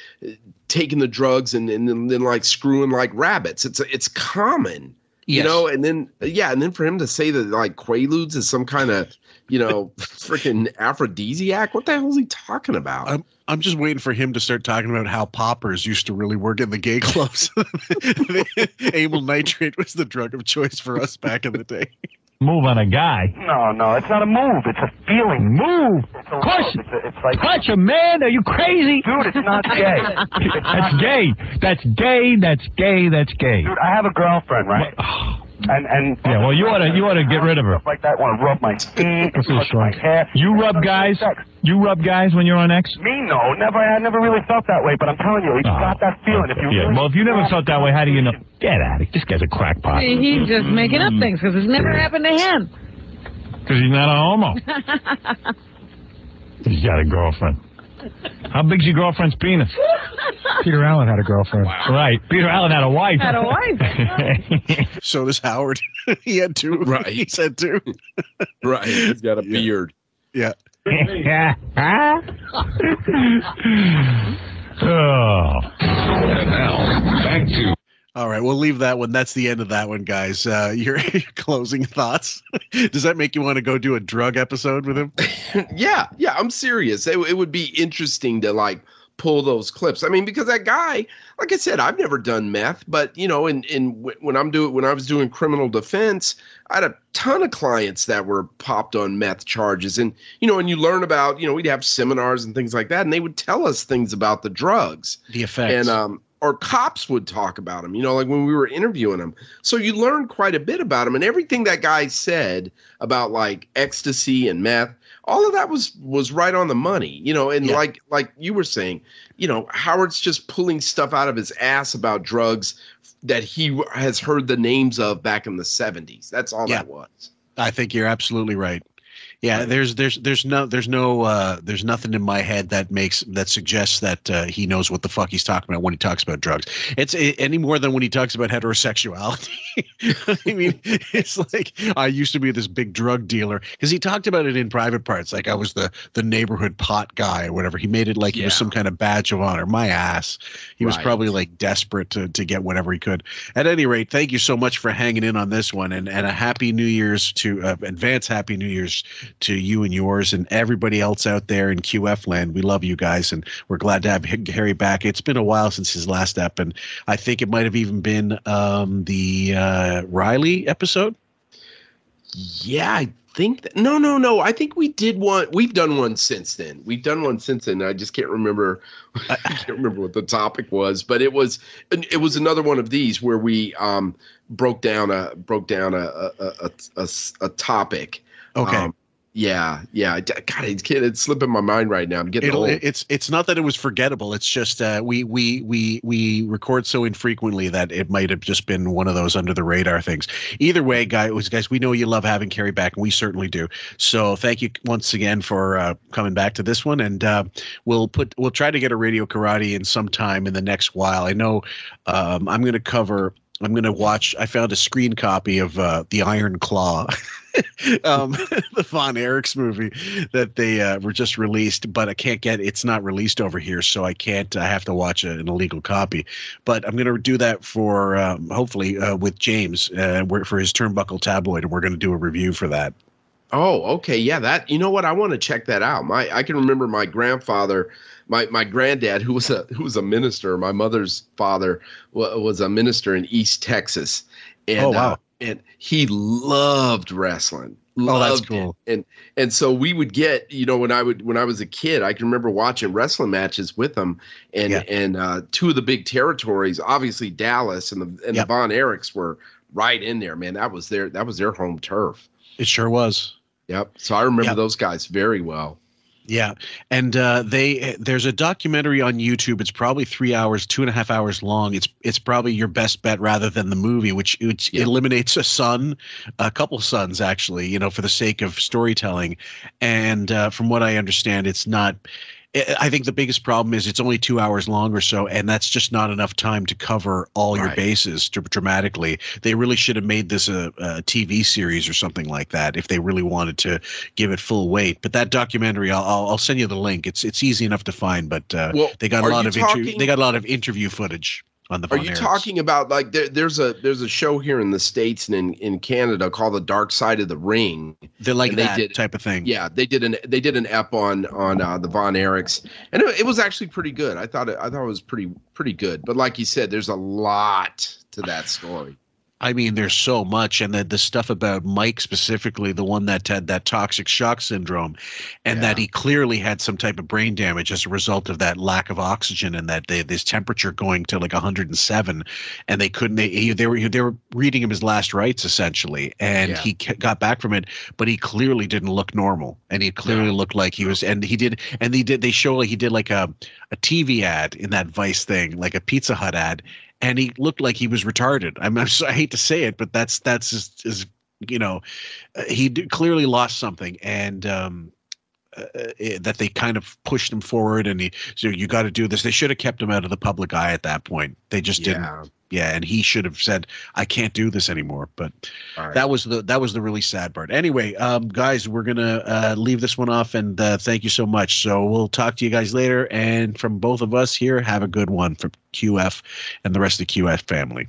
taking the drugs and and then, then like screwing like rabbits. It's it's common. You know, and then yeah, and then for him to say that like Quaaludes is some kind of you know (laughs) freaking aphrodisiac, what the hell is he talking about? I'm I'm just waiting for him to start talking about how poppers used to really work in the gay clubs. (laughs) Amyl (laughs) nitrate was the drug of choice for us back in the day. Move on a guy. No, no, it's not a move. It's a feeling. Move. It's a love. It's, a, it's like, Touch a man? Are you crazy? dude, it's not gay. (laughs) That's gay. That's gay. That's gay. That's gay. Dude, I have a girlfriend, right? And and Yeah, well, you ought to you ought to get rid of her. like that. Want to rub my feet, What's this touch my one? hair. You rub guys. You rub guys when you're on X. Me, no, never. I never really felt that way. But I'm telling you, you Oh. Ah, got that feeling. If you Yeah. really Well, if you never felt that way, how do you know? Get out of here. This guy's a crackpot. See, He's just making up things because it's never happened to him. (laughs) Because he's not a homo. (laughs) He's got a girlfriend. How big's your girlfriend's penis? Peter Allen had a girlfriend. Right. Peter Allen had a wife. Had a wife. (laughs) So does Howard. (laughs) he had two. Right. He said two. right. He's got a beard. Yeah. (laughs) oh. And now, back to All right, we'll leave that one. That's the end of that one, guys. Uh, (laughs) your, your closing thoughts. (laughs) Does that make you want to go do a drug episode with him? (laughs) yeah, yeah, I'm serious. It, it would be interesting to like pull those clips. I mean, because that guy, like I said, I've never done meth, but you know, in in when I'm doing when I was doing criminal defense, I had a ton of clients that were popped on meth charges, and you know, and you learn about, you know, we'd have seminars and things like that, and they would tell us things about the drugs, the effects, and um, or cops would talk about him, you know, like when we were interviewing him. So you learn quite a bit about him, and everything that guy said about like ecstasy and meth all of that was was right on the money you know and yeah. like like you were saying you know howard's just pulling stuff out of his ass about drugs that he has heard the names of back in the 70s that's all yeah. that was i think you're absolutely right yeah, there's there's there's no there's no uh, there's nothing in my head that makes that suggests that uh, he knows what the fuck he's talking about when he talks about drugs. It's it, any more than when he talks about heterosexuality. (laughs) I mean, it's like I used to be this big drug dealer because he talked about it in private parts, like I was the the neighborhood pot guy or whatever. He made it like yeah. it was some kind of badge of honor. My ass. He was probably like desperate to to get whatever he could. At any rate, thank you so much for hanging in on this one, and and a happy New Year's to uh, advance happy New Year's to you and yours and everybody else out there in QF land. We love you guys, and we're glad to have Cary back. It's been a while since his last ep, and I think it might have even been um, the uh, Riley episode. Yeah, I think that, no, no, no. I think we did one. We've done one since then. We've done one since then. I just can't remember. (laughs) I can't remember what the topic was, but it was it was another one of these where we um, broke down a broke down a a, a, a, a topic. Okay. Um, yeah, yeah. God, it's, it's slipping my mind right now. I'm getting It'll, old. It's it's not that it was forgettable. It's just uh, we we we we record so infrequently that it might have just been one of those under the radar things. Either way, guys, guys, we know you love having Cary back, and we certainly do. So thank you once again for uh, coming back to this one, and uh, we'll put we'll try to get a radio karate in sometime in the next while. I know um, I'm going to cover. I'm going to watch. I found a screen copy of uh, the Iron Claw. (laughs) um, (laughs) the Von Erichs movie that they uh, were just released, but I can't get it's not released over here, so I can't. I have to watch a, an illegal copy. But I'm going to do that for um, hopefully uh, with James uh, for his Turnbuckle Tabloid, and we're going to do a review for that. Oh, okay, yeah. That you know what? I want to check that out. My I can remember my grandfather my my granddad who was a who was a minister my mother's father was a minister in east texas and oh, wow. Uh, and he loved wrestling. Loved oh, that's cool. It. And and so we would get, you know, when I would when I was a kid, I can remember watching wrestling matches with him, and yeah. and uh, two of the big territories, obviously Dallas and the and yep. the Von Erichs were right in there. Man, that was their that was their home turf. It sure was. Yep. So I remember yep. those guys very well. Yeah, and uh, they there's a documentary on YouTube. It's probably three hours, two and a half hours long. It's it's probably your best bet rather than the movie, which, which yeah. eliminates a son, a couple sons actually, you know, for the sake of storytelling. And uh, from what I understand, it's not I think the biggest problem is it's only two hours long or so, and that's just not enough time to cover all your bases dramatically. They really should have made this a, a, TV series or something like that if they really wanted to give it full weight. But that documentary, I'll, I'll send you the link. It's it's easy enough to find, but uh, well, they got a lot of talking- inter- they got a lot of interview footage on the. Are you talking about like there, there's a there's a show here in the states and in, in Canada called The Dark Side of the Ring? They're like they that did, type of thing. Yeah, they did an they did an ep on on uh, the Von Erichs, and it, it was actually pretty good. I thought it, I thought it was pretty pretty good. But like you said, there's a lot to that story. I mean, there's so much, and the the stuff about Mike specifically, the one that had that toxic shock syndrome, and yeah. that he clearly had some type of brain damage as a result of that lack of oxygen and that they, this temperature going to like 107, and they couldn't. They they were they were reading him his last rites essentially, and yeah. he got back from it, but he clearly didn't look normal, and he clearly yeah. looked like he was, and he did, and they did they show like he did like a a TV ad in that Vice thing, like a Pizza Hut ad, and he looked like he was retarded. I, mean, I hate to say it, but that's that's as you know, uh, he clearly lost something, and um, uh, uh, that they kind of pushed him forward, and he so you got to do this. They should have kept him out of the public eye at that point. They just yeah. didn't yeah, and he should have said, "I can't do this anymore." But right. that was the that was the really sad part. Anyway, um, guys, we're gonna uh, leave this one off, and uh, thank you so much. So we'll talk to you guys later. And from both of us here, have a good one from QF and the rest of the QF family.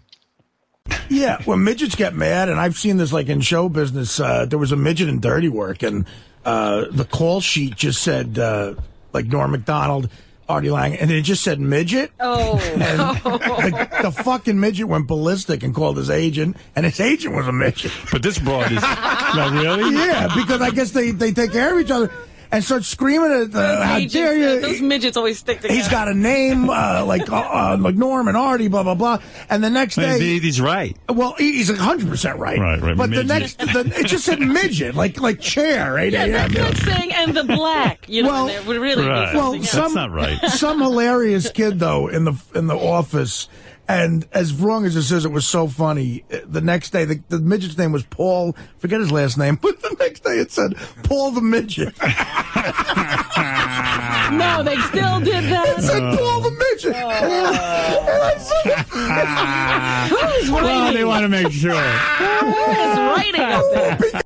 Yeah, well, midgets get mad, and I've seen this like in show business. Uh, there was a midget in Dirty Work, and uh, the call sheet just said uh, like Norm Macdonald, Artie Lange, and it just said midget. Oh, (laughs) And the, the fucking midget went ballistic and called his agent, and his agent was a midget. But this broad is (laughs) not really. Yeah, because I guess they, they take care of each other and start screaming at uh, how Agents, dare you? Those midgets always stick together. He's got a name uh, like uh, uh, like Norm and Artie, blah blah blah. And the next day, Indeed, he's right. well, he- he's hundred percent right. Right, right, But the next, the, it just said midget, like like chair, eight Yeah, a.m. that's like saying and the black. You know, Well, that would really Right. be Well, something some else. (laughs) some hilarious kid though in the in the office, and as wrong as it says, it was so funny. uh, The next day, the, the midget's name was Paul. Forget his last name, (laughs) but the next day it said Paul the midget. (laughs) No, they still did that. It said Paul the midget. And I said, (laughs) Who's writing? Well, they want to make sure. Who is writing up there?